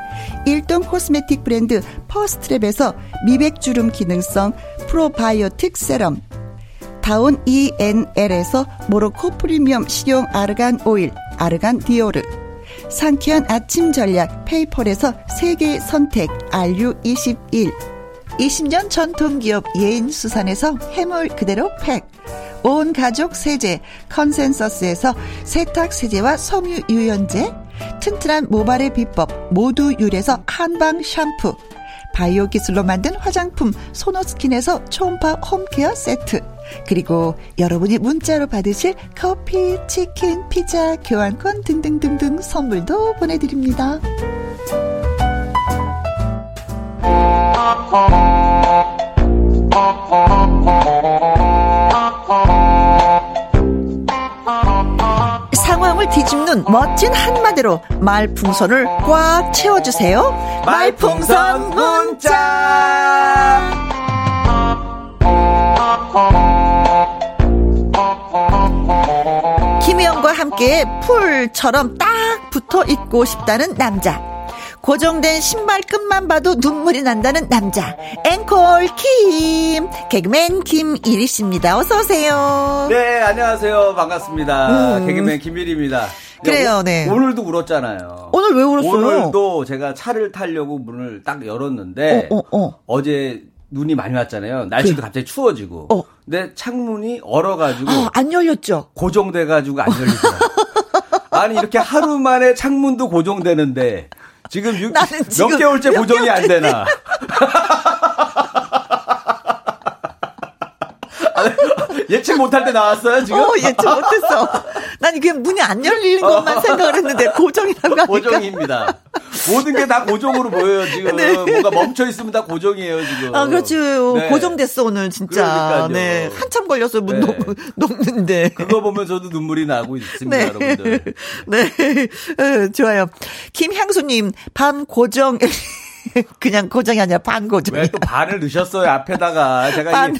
일동 코스메틱 브랜드 퍼스트랩에서 미백주름 기능성 프로바이오틱 세럼 다운 ENL에서 모로코 프리미엄 식용 아르간 오일 아르간 디오르 상쾌한 아침 전략 페이펄에서 세계 선택 RU21 20년 전통기업 예인수산에서 해물 그대로 팩 온 가족 세제 컨센서스에서 세탁 세제와 섬유 유연제 튼튼한 모발의 비법 모두 유래서 한방 샴푸 바이오 기술로 만든 화장품 소노스킨에서 초음파 홈케어 세트 그리고 여러분이 문자로 받으실 커피, 치킨, 피자, 교환권 등등등등 선물도 보내드립니다. 상황을 뒤집는 멋진 한마디로 말풍선을 꽉 채워주세요. 말풍선 문자! 김혜영과 함께 풀처럼 딱 붙어 있고 싶다는 남자. 고정된 신발 끝만 봐도 눈물이 난다는 남자. 앵콜 김. 개그맨 김일희 씨입니다. 어서 오세요. 네, 안녕하세요. 반갑습니다. 음. 개그맨 김일희입니다. 그래요, 네. 오늘도 울었잖아요. 오늘 왜 울었어요? 오늘도 제가 차를 타려고 문을 딱 열었는데, 어, 어, 어. 제 눈이 많이 왔잖아요. 날씨도 그 갑자기 추워지고. 어. 근데 창문이 얼어가지고. 아, 안 열렸죠? 고정돼가지고 안 열리더라고요. 아니, 이렇게 하루 만에 창문도 고정되는데, 지금, 6, 몇 개월째 고정이 안 되나. 예측 못할 때 나왔어요, 지금? 어, 예측 못했어. 난 이게 문이 안 열리는 것만 어. 생각을 했는데, 고정이라고 하니까. 고정입니다. 모든 게 다 고정으로 보여요, 지금. 네. 뭔가 멈춰 있으면 다 고정이에요, 지금. 아, 그렇죠. 네. 고정됐어, 오늘 진짜. 그러니까요. 네. 한참 걸렸어요, 문 네. 녹 는데. 그거 보면 저도 눈물이 나고 있습니다, 네. 여러분들. 네. 어, 좋아요. 김향수님, 밤 고정. 그냥 고정이 아니라 반 고정. 왜 또 반을 넣으셨어요 앞에다가 제가 반.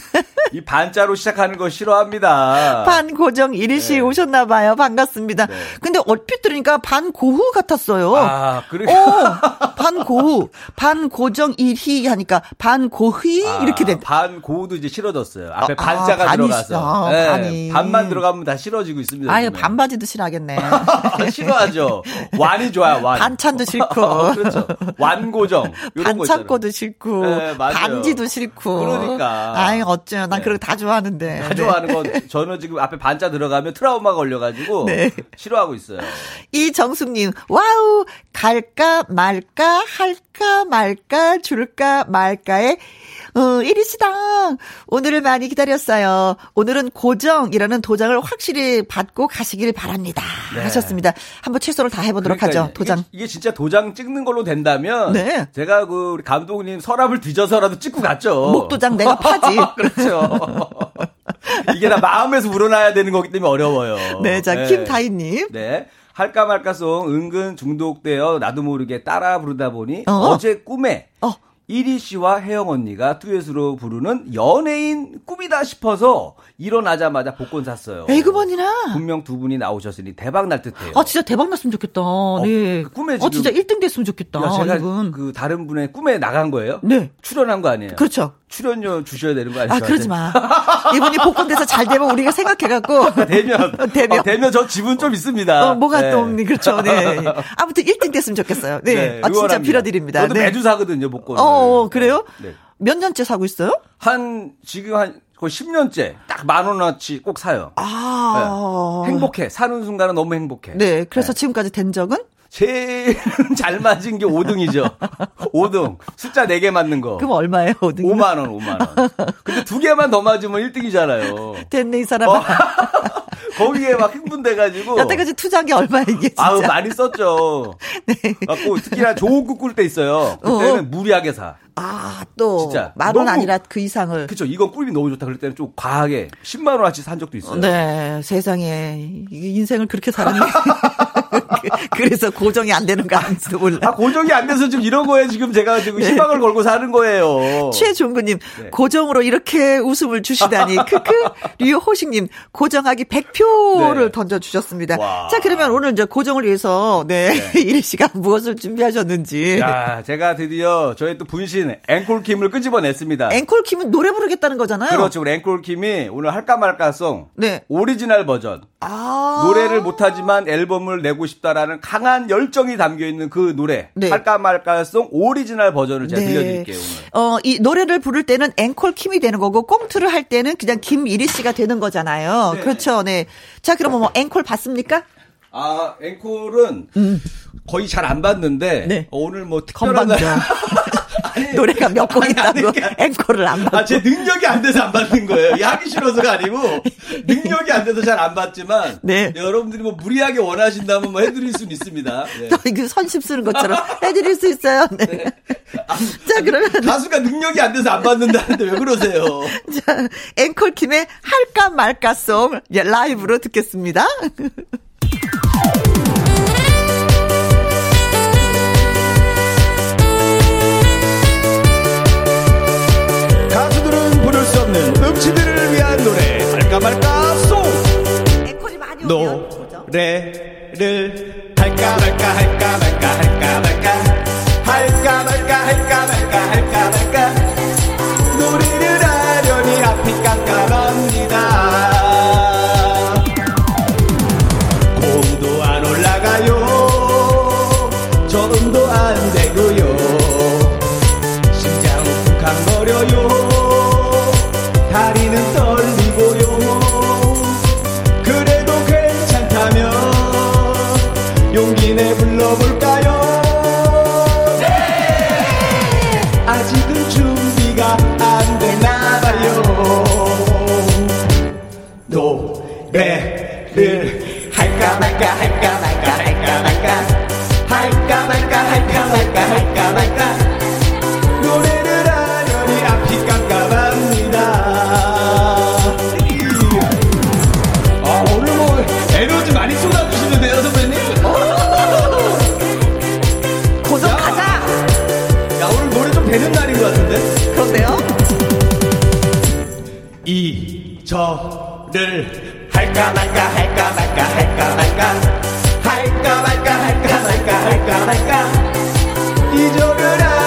이 반자로 시작하는 거 싫어합니다. 반 고정 1일 씨 네. 오셨나 봐요. 반갑습니다. 네. 근데 얼핏 들으니까 반 고후 같았어요. 아, 그래. 어, 반 고후. 반 고정 1희 하니까 반고휘 아, 이렇게 된. 반 고후도 이제 싫어졌어요. 앞에 아, 반자가 아, 들어가서. 네, 반이. 반만 들어가면 다 싫어지고 있습니다. 아유, 반바지도 싫어하겠네. 싫어하죠. 완이 좋아요, 완. 반찬도 싫고. 어, 그렇죠. 완고정. 반창고도 싫고. 네, 반지도 싫고. 그러니까. 아이, 어쩌요. 난 네. 그런 거다 좋아하는데. 다 좋아하는 건 저는 지금 앞에 반지 들어가면 트라우마 걸려가지고. 네. 싫어하고 있어요. 이 정숙님, wow, 갈까 말까 할까 말까 줄까 말까의 어, 이리 씨다. 오늘을 많이 기다렸어요. 오늘은 고정이라는 도장을 확실히 받고 가시길 바랍니다. 네. 하셨습니다. 한번 최선을 다 해보도록 그러니까 하죠. 도장. 이게, 이게, 진짜 도장 찍는 걸로 된다면 네. 제가 그 우리 감독님 서랍을 뒤져서라도 찍고 갔죠. 목도장 내가 파지. 그렇죠. 이게 다 마음에서 우러나야 되는 거기 때문에 어려워요. 네, 자, 네. 김다희님. 네. 할까 말까송 은근 중독되어 나도 모르게 따라 부르다 보니 어? 제 꿈에 어. 이리 씨와 혜영 언니가 듀엣으로 부르는 연예인 꿈이다 싶어서 일어나자마자 복권 샀어요. 에그번이나 분명 두 분이 나오셨으니 대박 날 듯해요. 아 진짜 대박 났으면 좋겠다. 어, 네. 그 꿈에 지금 어 진짜 1등 됐으면 좋겠다. 야, 제가 이분. 그 다른 분의 꿈에 나간 거예요? 네. 출연한 거 아니에요? 그렇죠. 출연료 주셔야 되는 거 아니에요? 아, 그러지 마. 이분이 복권 돼서 잘 되면 우리가 생각해갖고. 되면. 되면. 어, 되면 저 지분 좀 있습니다. 어, 뭐가 네. 또, 없니? 그렇죠. 네. 아무튼 1등 됐으면 좋겠어요. 네. 네 아, 진짜 빌어드립니다. 저도 네. 매주 사거든요, 복권. 어, 어, 그래요? 네. 몇 년째 사고 있어요? 한, 지금 한, 거의 10년째 딱 만 원어치 꼭 사요. 아. 네. 행복해. 사는 순간은 너무 행복해. 네. 그래서 네. 지금까지 된 적은? 제일 잘 맞은 게 5등이죠. 5등. 숫자 4개 맞는 거. 그럼 얼마예요, 5등? 5만원, 5만원. 근데 두 개만 더 맞으면 1등이잖아요. 됐네, 이 사람아. 어. 거기에 막 흥분돼가지고. 여태까지 투자한 게 얼마야, 이게 진짜. 아우, 많이 썼죠. 네. 갖고 특히나 좋은 꿈꿀때 있어요. 그때는 어. 무리하게 사. 아, 또. 진짜. 만원 아니라 그 이상을. 그쵸. 이건 꿀이 너무 좋다. 그럴 때는 좀 과하게 10만원어치 산 적도 있어요. 네. 세상에. 인생을 그렇게 살았네. 그래서 고정이 안 되는 거 아닌지도 몰라. 아, 고정이 안 돼서 지금 이런 거에 지금 제가 지금 네. 희망을 걸고 사는 거예요. 최종근님, 네. 고정으로 이렇게 웃음을 주시다니. 크크. 류호식님, 고정하기 100표를 네. 던져주셨습니다. 와. 자, 그러면 오늘 이제 고정을 위해서, 네. 네. 이리 씨가 무엇을 준비하셨는지. 야, 제가 드디어 저희 또 분신 앵콜킴을 끄집어냈습니다. 앵콜킴은 노래 부르겠다는 거잖아요. 그렇죠. 우리 앵콜킴이 오늘 할까 말까송. 네. 오리지널 버전. 아. 노래를 못하지만 앨범을 내고 싶다라는 강한 열정이 담겨 있는 그 노래 네. 할까 말까송 오리지널 버전을 제가 네. 들려드릴게요. 오늘. 어, 이 노래를 부를 때는 앵콜 킴이 되는 거고 꽁트를 할 때는 그냥 김이리 씨가 되는 거잖아요. 네. 그렇죠. 네. 자, 그러면 뭐 앵콜 봤습니까? 아, 앵콜은 음. 거의 잘 안 봤는데 네. 어, 오늘 뭐 특별한 날 아니, 노래가 몇 곡 있다고 앵콜을 안 받고. 아, 제 능력이 안 돼서 안 받는 거예요. 하기 싫어서가 아니고 능력이 안 돼서 잘 안 받지만 네. 여러분들이 뭐 무리하게 원하신다면 뭐 해드릴 수는 있습니다. 네. 그 선심 쓰는 것처럼 해드릴 수 있어요. 네. 네. 아, 자 그러면 가수가 능력이 안 돼서 안 받는다는데 왜 그러세요? 자 앵콜 팀의 할까 말까송 라이브로 듣겠습니다. 음치들을 위한 노래 할까 말까 송. 노래를. 할까 말까 할까 말까 할까 말까. 할까 말까 할까 말까 할까 말까. 노래를 하려니 앞이 깜깜합니다 이 저를 할까 말까 할까 말까 할까 말까 할까 말까 할까 말까 할까 말까. 이 저를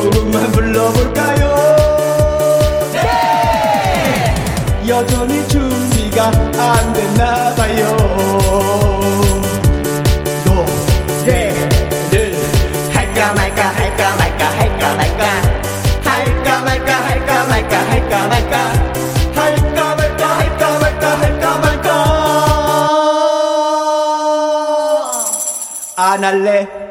조금만 불러볼까요? 네! 여전히 준비가 안 할까 말까 안 할래? 아.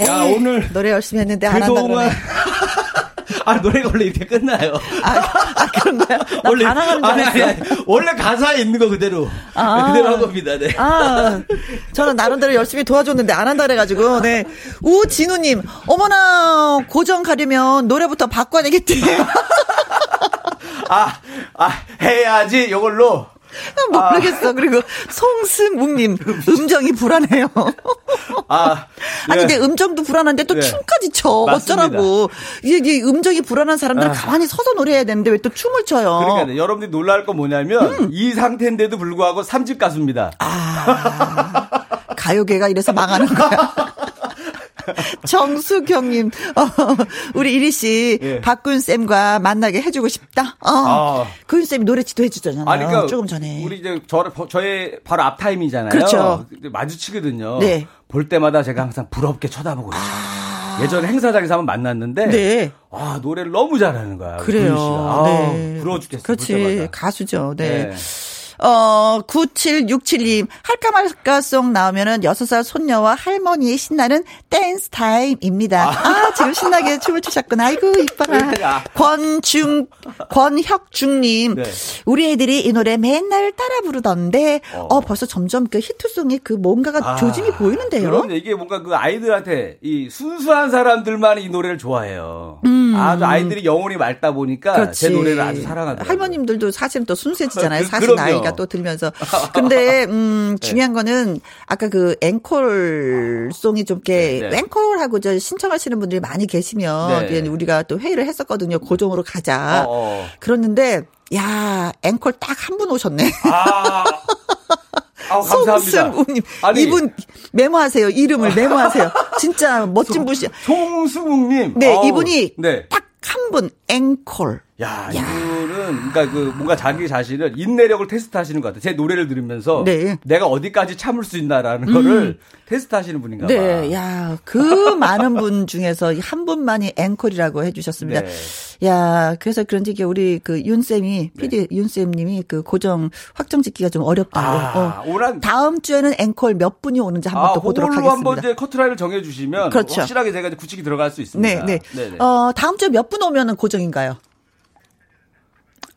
야, 에이, 오늘 노래 열심히 했는데 안 한다 그동안. 아 노래가 원래 이렇게 끝나요. 아, 아 그런가요? 나 원래 줄 아니. 아니, 아니, 원래 가사에 있는 거 그대로 아. 그대로 한 겁니다. 네. 아, 저는 나름대로 열심히 도와줬는데 안 한다 그래가지고, 네. 우진우님, 어머나, 고정 가려면 노래부터 바꿔야 되겠지. 아, 아 해야지 이걸로 모르겠어. 그리고 송승묵님, 음정이 불안해요. 아 아니, 예. 근데 음정도 불안한데 또 네. 춤까지 춰. 맞습니다. 어쩌라고. 이게, 이게 음정이 불안한 사람들은 가만히 서서 노래해야 되는데 왜 또 춤을 춰요? 그러니까 네, 여러분들이 놀랄 건 뭐냐면 음. 이 상태인데도 불구하고 3집 가수입니다. 아, 가요계가 이래서 망하는 거야. 정수경님, 어, 우리 이리 씨, 예. 박군 쌤과 만나게 해주고 싶다. 어, 아. 구윤 쌤이 노래 지도해 주잖아요. 아니, 그러니까 조금 전에. 우리 이제 저 저의 바로 앞 타임이잖아요. 그렇죠. 마주치거든요. 네. 볼 때마다 제가 항상 부럽게 쳐다보고 있어요. 예전에 행사장에서 한번 만났는데 아. 네. 아 노래를 너무 잘하는 거야. 그래요. 아, 네. 부러워 죽겠어요. 그렇지. 가수죠. 네. 네. 어, 9767님, 할까 말까송 나오면은 6살 손녀와 할머니의 신나는 댄스 타임입니다. 아, 지금 신나게 춤을 추셨구나. 아이고, 이뻐라. 아. 권중, 권혁중님, 네. 우리 애들이 이 노래 맨날 따라 부르던데, 어, 벌써 점점 그 히트송의 그 뭔가가 아, 조짐이 보이는데요. 그럼요. 이게 뭔가 그 아이들한테 이 순수한 사람들만 이 노래를 좋아해요. 아주 아이들이 영혼이 맑다 보니까 음. 그렇지. 제 노래를 아주 사랑하더라고요. 할머님들도 사실은 또 순수해지잖아요. 그- 사실 그럼 요. 나이가 또 들면서. 근데 음 중요한 거는 아까 그 앵콜 송이 좀 이렇게 네, 네. 앵콜하고 저 신청하시는 분들이 많이 계시면 네. 우리가 또 회의를 했었거든요. 고정으로 가자. 어, 어. 그랬는데 야 앵콜 딱 한 분 오셨네. 아, 아우, 감사합니다. 송승우님 아니, 이분 메모하세요. 이름을 메모하세요. 진짜 멋진 분이시. 송수국님. 네 아우, 이분이 네. 딱한 분 앵콜. 야, 이분은 그러니까 그 뭔가 자기 자신을 인내력을 테스트하시는 것 같아요. 제 노래를 들으면서 네. 음. 내가 어디까지 참을 수 있나라는 거를 테스트하시는 분인가 봐. 네, 야, 그 많은 분 중에서 한 분만이 앵콜이라고 해주셨습니다. 네. 야, 그래서 그런지 이게 우리 그 윤쌤이, PD 윤쌤님이 그 고정 확정 짓기가 좀 어렵다고. 아, 어. 오란 다음 주에는 앵콜 몇 분이 오는지 한번 아, 또 보도록 하겠습니다. 한번 이제 커트라인을 정해 주시면 그렇죠. 확실하게 제가 이제 굳히기 들어갈 수 네, 있습니다. 네. 네네. 어, 다음 주에 몇 분 오면은 고정인가요?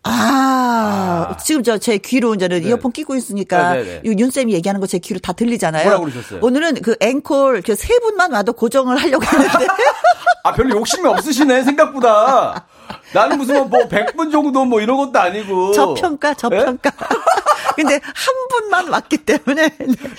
아, 지금 저 제 귀로 이제는 네. 이어폰 끼고 있으니까 네, 네, 네. 이 윤쌤이 얘기하는 거 제 귀로 다 들리잖아요. 뭐라고 그러셨어요? 오늘은 그 앵콜 그 세 분만 와도 고정을 하려고 했는데 아, 별로 욕심이 없으시네, 생각보다. 나는 무슨 뭐 100분 정도 뭐 이런 것도 아니고. 저평가, 저평가. 근데 한 분만 왔기 때문에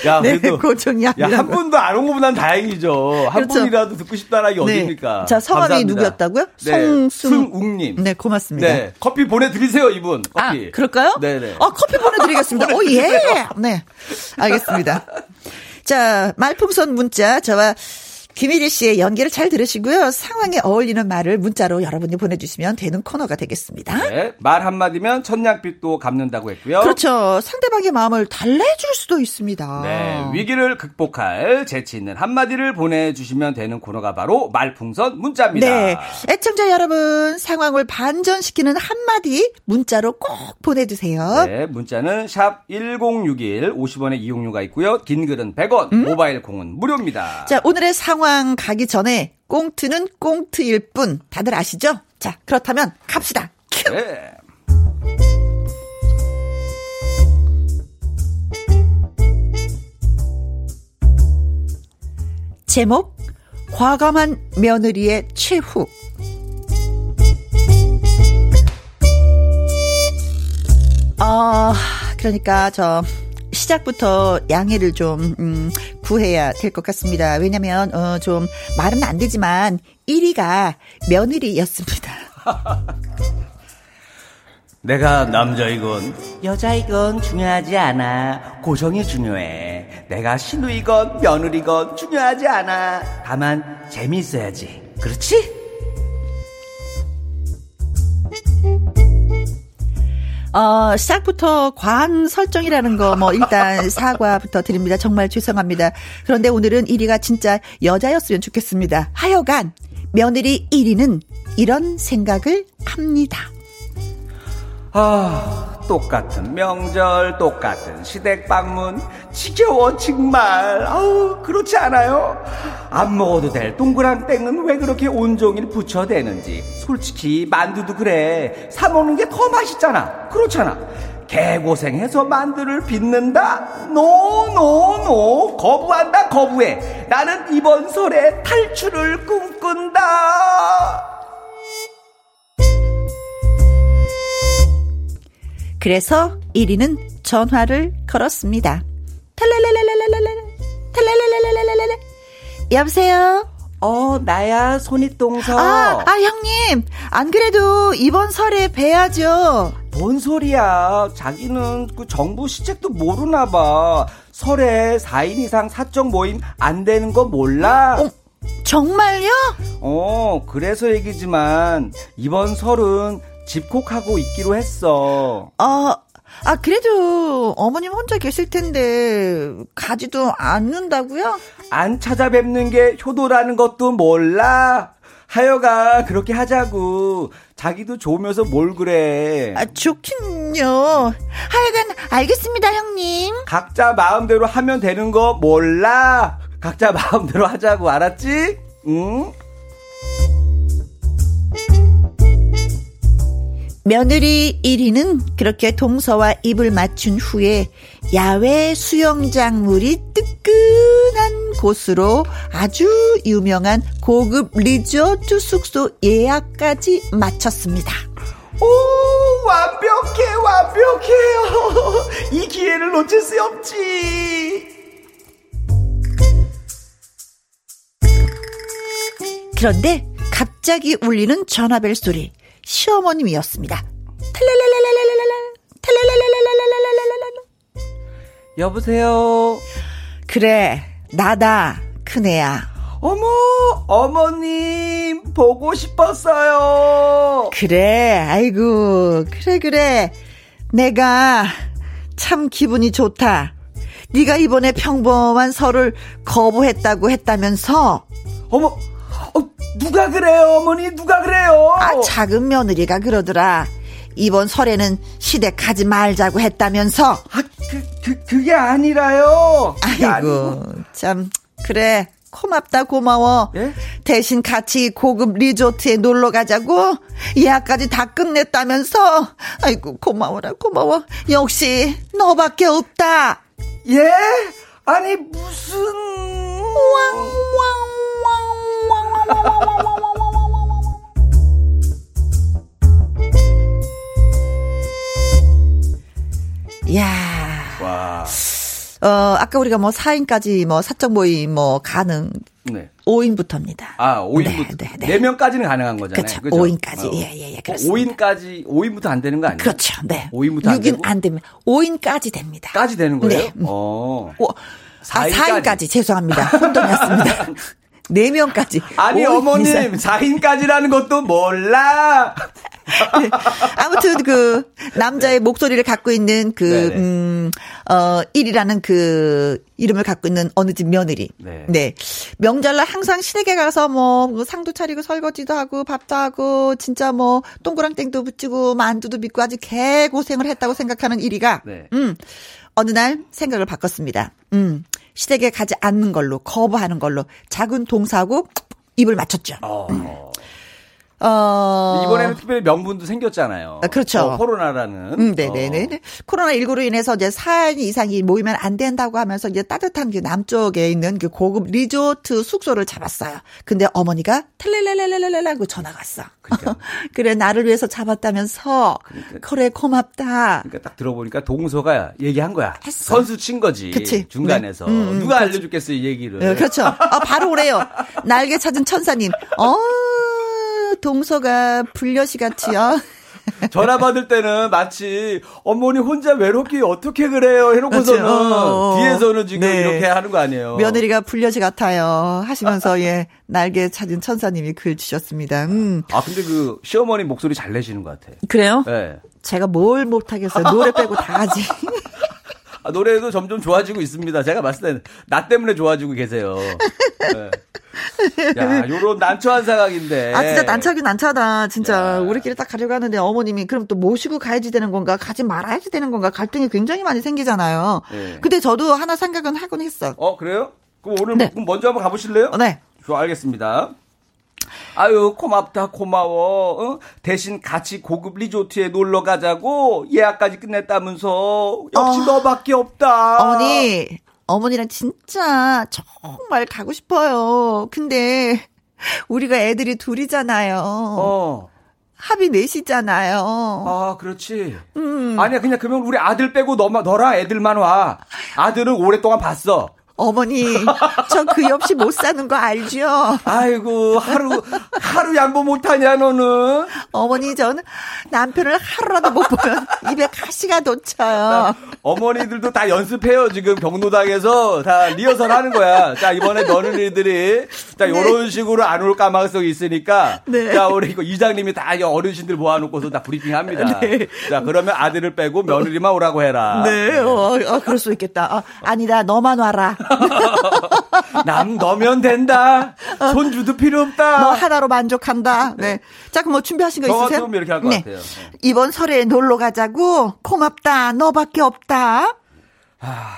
야, 네, 고정이 야, 아니라. 한 분도 안 온 거보단 다행이죠. 한 그렇죠. 분이라도 듣고 싶다라 이게 어딥니까? 자, 성함이 감사합니다. 누구였다고요? 네, 송승- 승웅님. 네, 고맙습니다. 네, 커피 보내드리세요, 이분. 커피. 아, 그럴까요? 네네. 아, 커피 보내드리겠습니다. 오, 예! 네. 알겠습니다. 자, 말풍선 문자, 저와 김일희 씨의 연기를 잘 들으시고요. 상황에 어울리는 말을 문자로 여러분이 보내주시면 되는 코너가 되겠습니다. 네, 말 한마디면 천냥빛도 갚는다고 했고요. 그렇죠. 상대방의 마음을 달래줄 수도 있습니다. 네, 위기를 극복할 재치 있는 한마디를 보내주시면 되는 코너가 바로 말풍선 문자입니다. 네. 애청자 여러분, 상황을 반전시키는 한마디 문자로 꼭 보내주세요. 네, 문자는 샵 1061, 50원의 이용료가 있고요. 긴 글은 100원, 모바일 콩은 무료입니다. 음? 자, 오늘의 상황 가기 전에 꽁트는 꽁트일 뿐. 다들 아시죠? 자, 그렇다면 갑시다. 큐! 네. 제목 과감한 며느리의 최후 어, 그러니까 저 시작부터 양해를 좀 음, 구해야 될 것 같습니다. 왜냐면 어, 좀 말은 안 되지만 1위가 며느리였습니다. 내가 남자이건 여자이건 중요하지 않아. 고정이 중요해. 내가 신우이건 며느리건 중요하지 않아. 다만 재미있어야지. 그렇지? 어, 시작부터 과한 설정이라는 거, 뭐, 일단 사과부터 드립니다. 정말 죄송합니다. 그런데 오늘은 1위가 진짜 여자였으면 좋겠습니다. 하여간, 며느리 1위는 이런 생각을 합니다. 아, 똑같은 명절, 똑같은 시댁 방문, 지겨워, 정말. 아우, 그렇지 않아요? 안 먹어도 될 동그랑땡은 왜 그렇게 온종일 부쳐대는지. 솔직히, 만두도 그래. 사 먹는 게 더 맛있잖아. 그렇잖아. 개고생해서 만두를 빚는다? no, no, no. 거부한다, 거부해. 나는 이번 설에 탈출을 꿈꾼다. 그래서 이리는 전화를 걸었습니다. 탈랄랄랄랄랄랄 탈랄랄랄랄랄랄 여보세요? 어, 나야, 손윗동서. 아, 아, 형님. 안 그래도 이번 설에 뵈야죠. 뭔 소리야. 자기는 그 정부 시책도 모르나 봐. 설에 4인 이상 사적 모임 안 되는 거 몰라? 어, 정말요? 어, 그래서 얘기지만, 이번 설은 집콕하고 있기로 했어. 아, 아, 그래도 어머님 혼자 계실 텐데 가지도 않는다고요? 안 찾아뵙는 게 효도라는 것도 몰라. 하여가 그렇게 하자고. 자기도 좋으면서 뭘 그래. 아, 좋긴요. 하여간 알겠습니다, 형님. 각자 마음대로 하면 되는 거 몰라. 각자 마음대로 하자고 알았지? 응? 며느리 1위는 그렇게 동서와 입을 맞춘 후에 야외 수영장 물이 뜨끈한 곳으로 아주 유명한 고급 리조트 숙소 예약까지 마쳤습니다. 오, 완벽해, 완벽해요. 이 기회를 놓칠 수 없지. 그런데 갑자기 울리는 전화벨 소리. 시어머님이었습니다. 여보세요. 그래, 나다, 큰애야. 어머, 어머님, 보고 싶었어요. 그래, 아이고, 그래, 그래. 내가 참 기분이 좋다. 네가 이번에 평범한 설을 거부했다고 했다면서. 어머, 어, 누가 그래요, 어머니? 누가 그래요? 아, 작은 며느리가 그러더라. 이번 설에는 시댁 가지 말자고 했다면서. 아, 그, 그, 그게 아니라요. 그게 아이고, 아니고. 참, 그래. 고맙다, 고마워. 예? 대신 같이 고급 리조트에 놀러 가자고? 예약까지 다 끝냈다면서? 아이고, 고마워라, 고마워. 역시, 너밖에 없다. 예? 아니, 무슨. 왕, 왕, 야. 와. 어, 아까 우리가 뭐 4인까지 뭐 사적 모임 뭐 가능. 네. 5인부터입니다. 아, 5인부터. 네, 네, 네. 4명까지는 가능한 거잖아요. 그렇죠. 그렇죠? 5인까지. 어. 예, 예, 예. 그렇습니다. 5인까지, 5인부터 안 되는 거 아니에요? 그렇죠. 네. 5인부터 안 6인 되고? 안 되면 5인까지 됩니다. 까지 되는 거예요? 네. 어. 오, 4인까지. 아, 4인까지. 죄송합니다. 혼돈이었습니다. 4명까지. 아니, 어머님, 4인까지라는 것도 몰라. 네. 아무튼 그 남자의 목소리를 갖고 있는 그, 네네. 음, 어, 1이라는 그 이름을 갖고 있는 어느 집 며느리. 네. 네. 명절날 항상 시댁에 가서 뭐, 뭐 상도 차리고 설거지도 하고 밥도 하고 진짜 뭐 동그랑땡도 붙이고 만두도 빚고 아주 개 고생을 했다고 생각하는 1위가 네. 음, 어느 날 생각을 바꿨습니다. 음, 시댁에 가지 않는 걸로 거부하는 걸로 작은 동사하고 입을 맞췄죠. 어. 어. 이번에는 특별히 명분도 생겼잖아요. 아, 그렇죠. 어, 코로나라는. 음, 네네네. 어. 코로나 19로 인해서 이제 4인 이상이 모이면 안 된다고 하면서 이제 따뜻한 그 남쪽에 있는 그 고급 리조트 숙소를 잡았어요. 근데 어머니가 텔레레레레레라고 전화가 왔어. 그러니까. 그래 나를 위해서 잡았다면서 그러니까. 그래 고맙다. 그러니까 딱 들어보니까 동서가 얘기한 거야. 했어. 선수 친 거지. 그치. 중간에서 네. 음, 누가 그렇지. 알려줬겠어 이 얘기를. 네, 그렇죠. 아, 바로 오래요. 날개 찾은 천사님. 어. 동서가 불려시 같이 요. 전화 받을 때는 마치 어머니 혼자 외롭게 어떻게 그래요 해놓고서는 어, 뒤에서는 지금 네. 이렇게 하는 거 아니에요. 며느리가 불려시 같아요 하시면서 예 날개 찾은 천사님이 글 주셨습니다. 음. 아 근데 그 시어머니 목소리 잘 내시는 것 같아. 그래요? 네. 제가 뭘 못하겠어요. 노래 빼고 다 하지. 아, 노래도 점점 좋아지고 있습니다. 제가 봤을 때는 나 때문에 좋아지고 계세요. 네. 야, 요런 난처한 상황인데. 아, 진짜 난처하긴 난처하다. 진짜. 야. 우리끼리 딱 가려고 하는데 어머님이 그럼 또 모시고 가야지 되는 건가? 가지 말아야지 되는 건가? 갈등이 굉장히 많이 생기잖아요. 네. 근데 저도 하나 생각은 하곤 했어. 어, 그래요? 그럼 오늘 네. 먼저 한번 가보실래요? 네. 좋아, 알겠습니다. 아유 고맙다 고마워 어? 대신 같이 고급 리조트에 놀러 가자고 예약까지 끝냈다면서 역시 어, 너밖에 없다 어머니 어머니랑 진짜 정말 가고 싶어요 근데 우리가 애들이 둘이잖아요 어. 합이 넷이잖아요. 아, 그렇지. 음. 아니야, 그냥 그러면 우리 아들 빼고 너만, 너랑 애들만 와. 아들은 오랫동안 봤어. 어머니, 저그 없이 못 사는 거 알죠? 아이고, 하루, 하루 양보 못하냐, 너는? 어머니, 저는 남편을 하루라도 못 보면 입에 가시가 돋쳐요. 어머니들도 다 연습해요, 지금 경로당에서. 다 리허설 하는 거야. 자, 이번에 며느리들이, 자, 네. 요런 식으로 안 올 가망성이 있으니까. 네. 자, 우리 그 이장님이 다 어르신들 모아 놓고서 다 브리핑 합니다. 네. 자, 그러면 아들을 빼고 며느리만 오라고 해라. 네, 어, 어 그럴 수 있겠다. 어, 아니다, 너만 와라. 남 너면 된다. 손주도 필요 없다. 너 하나로 만족한다. 네. 자, 그럼 뭐 준비하신 거 있으세요? 저 이렇게 할것 네. 같아요. 네. 이번 설에 놀러 가자고. 고맙다. 너밖에 없다. 아,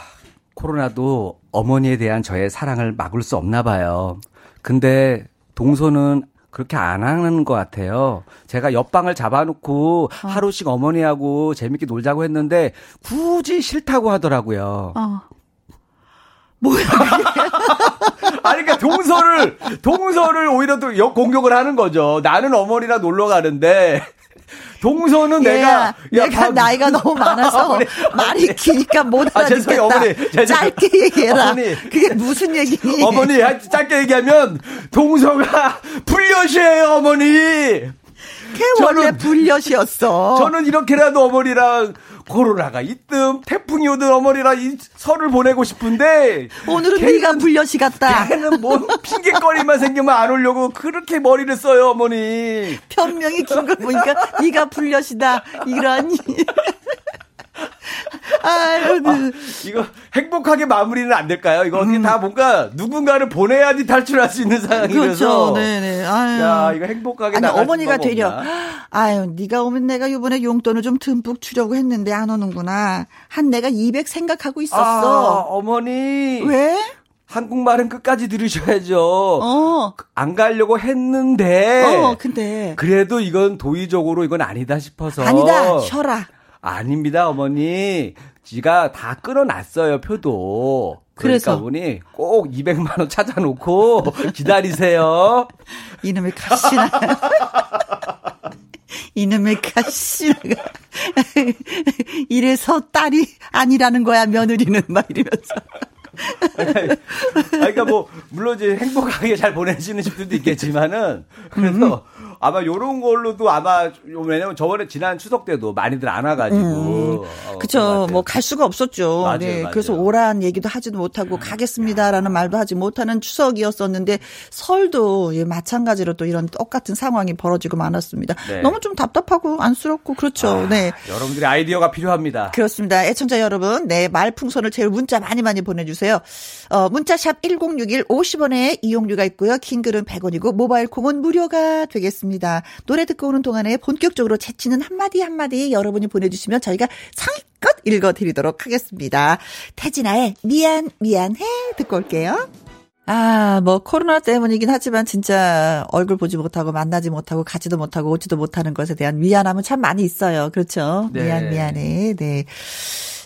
코로나도 어머니에 대한 저의 사랑을 막을 수 없나 봐요. 근데 동서는 그렇게 안 하는 것 같아요. 제가 옆방을 잡아놓고 어. 하루씩 어머니하고 재밌게 놀자고 했는데 굳이 싫다고 하더라고요. 어. 뭐야? 아니, 그러니까 동서를, 동서를 오히려 또 공격을 하는 거죠. 나는 어머니랑 놀러 가는데, 동서는 예, 내가 야, 내가 밥, 나이가 너무 많아서 말이 기니까 못 아, 알아듣겠다. 아, 어머니, 짧게 얘기해라. 어머니, 그게 무슨 얘기니? 어머니 짧게 얘기하면 동서가 불려시해요 어머니. 걔 원래 불려시였어. 저는 이렇게라도 어머니랑 코로나가 있든 태풍이 오든 어머니랑 이 설을 보내고 싶은데 오늘은 네가 불려시 같다. 걔는 뭐 핑계거리만 생기면 안 오려고 그렇게 머리를 써요 어머니. 변명이 긴 걸 보니까 네가 불려시다 이러니. 아유, 아, 이거 행복하게 마무리는 안 될까요? 이거 어떻게 음. 다 뭔가 누군가를 보내야지 탈출할 수 있는 상황이라서. 그렇죠. 네네. 아유. 야, 이거 행복하게 아니 어머니가 되려. 아유, 네가 오면 내가 이번에 용돈을 좀 듬뿍 주려고 했는데 안 오는구나. 한 내가 200 생각하고 있었어. 아, 어머니. 왜? 한국말은 끝까지 들으셔야죠. 어. 안 가려고 했는데. 어, 근데. 그래도 이건 도의적으로 이건 아니다 싶어서. 아니다, 쉬어라. 아닙니다, 어머니. 지가 다 끊어놨어요, 표도. 그러니까 그래서 보니 꼭 200만 원 찾아놓고 기다리세요. 이놈의 가시나. 이놈의 가시나가. 이래서 딸이 아니라는 거야, 며느리는 막 이러면서. 그러니까 뭐 물론 이제 행복하게 잘 보내시는 분들도 있겠지만은 그래서 음. 아마 요런 걸로도 아마 왜냐면 저번에 지난 추석 때도 많이들 안 와가지고. 음. 어, 그쵸. 뭐 갈 수가 없었죠. 맞아요, 네. 맞아요. 그래서 오란 얘기도 하지도 못하고 가겠습니다라는 말도 하지 못하는 추석이었었는데 설도 예, 마찬가지로 또 이런 똑같은 상황이 벌어지고 많았습니다. 네. 너무 좀 답답하고 안쓰럽고 그렇죠. 아, 네. 여러분들의 아이디어가 필요합니다. 그렇습니다. 애청자 여러분, 네 말풍선을 제일 문자 많이 많이 보내주세요. 어, 문자샵 1061 50원에 이용료가 있고요. 긴 글은 100원이고 모바일 콩은 무료가 되겠습니다. 있습니다. 노래 듣고 오는 동안에 본격적으로 채치는 한마디 한마디 여러분이 보내주시면 저희가 성의껏 읽어드리도록 하겠습니다. 태진아의 미안, 미안해 듣고 올게요. 아, 뭐 코로나 때문이긴 하지만 진짜 얼굴 보지 못하고 만나지 못하고 가지도 못하고 오지도 못하는 것에 대한 미안함은 참 많이 있어요. 그렇죠? 네. 미안 미안해. 네.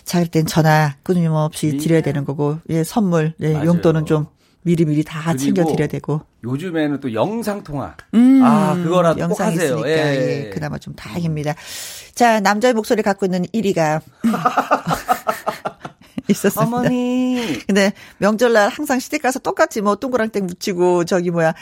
자, 그땐 전화 끊임없이 드려야 되는 거고, 예, 선물, 예, 용돈은 좀 미리미리 다 챙겨 드려야 되고. 요즘에는 또 영상 통화. 음, 아, 그거라도 영상 꼭 하세요. 예. 예. 그나마 좀 다행입니다. 자, 남자의 목소리 갖고 있는 1위가 있었습니다. 어머니. 근데 명절날 항상 시댁 가서 똑같이 뭐 동그랑땡 묻히고 저기 뭐야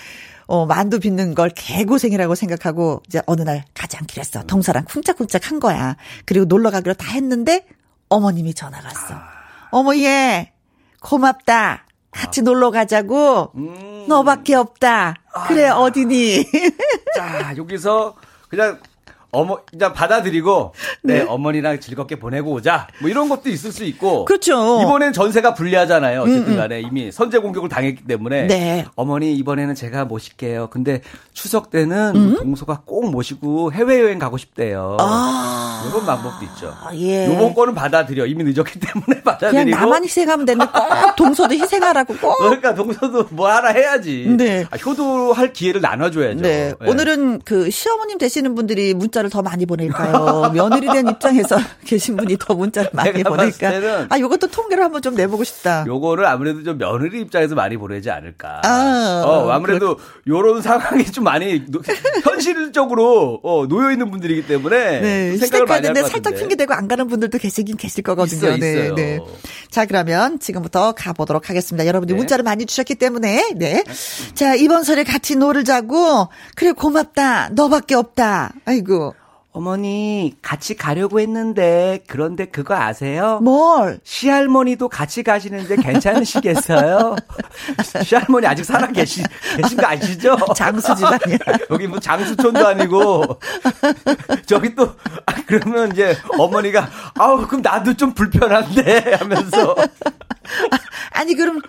어, 만두 빚는 걸 개고생이라고 생각하고 이제 어느 날 가지 않기로 했어. 동서랑 쿵짝쿵짝 한 거야. 그리고 놀러 가기로 다 했는데 어머님이 전화가 왔어. 아. 어머 얘 고맙다. 같이 아. 놀러 가자고. 음. 너밖에 없다. 그래 아. 어디니? 자 여기서 그냥 어머 그냥 받아들이고 네. 네. 어머니랑 즐겁게 보내고 오자 뭐 이런 것도 있을 수 있고 그렇죠 이번엔 전세가 불리하잖아요 어쨌든간에 음, 음. 이미 선제 공격을 당했기 때문에 네. 어머니 이번에는 제가 모실게요 근데 추석 때는 음? 동서가 꼭 모시고 해외 여행 가고 싶대요 아. 이런 방법도 있죠 예. 요번 거는 받아들여 이미 늦었기 때문에 받아들이고 그냥 나만 희생하면 되는데 꼭 동서도 희생하라고 꼭 그러니까 동서도 뭐 하나 해야지 네. 아, 효도할 기회를 나눠줘야죠 네. 네. 오늘은 그 시어머님 되시는 분들이 문자를 문자를 더 많이 보낼까요? 며느리 된 입장에서 계신 분이 더 문자를 많이 보낼까? 아, 요것도 통계를 한번 좀 내보고 싶다. 요거를 아무래도 좀 며느리 입장에서 많이 보내지 않을까. 아, 어, 아무래도 그렇... 요런 상황이 좀 많이 현실적으로 어, 놓여 있는 분들이기 때문에 네, 생각을 많이 할것 살짝 핑계 대고 안 가는 분들도 계시긴 계실 거거든요. 있어, 네, 있어요. 네. 자, 그러면 지금부터 가보도록 하겠습니다. 여러분들 네. 문자를 많이 주셨기 때문에 네. 자, 이번 설에 같이 놀러 가자고 그래 고맙다. 너밖에 없다. 아이고. 어머니, 같이 가려고 했는데, 그런데 그거 아세요? 뭘? 시할머니도 같이 가시는데 괜찮으시겠어요? 시할머니 아직 살아 계시, 계신 거 아시죠? 장수 집안이야. 여기 뭐 장수촌도 아니고, 저기 또, 아, 그러면 이제 어머니가, 아우, 그럼 나도 좀 불편한데, 하면서. 아니 그럼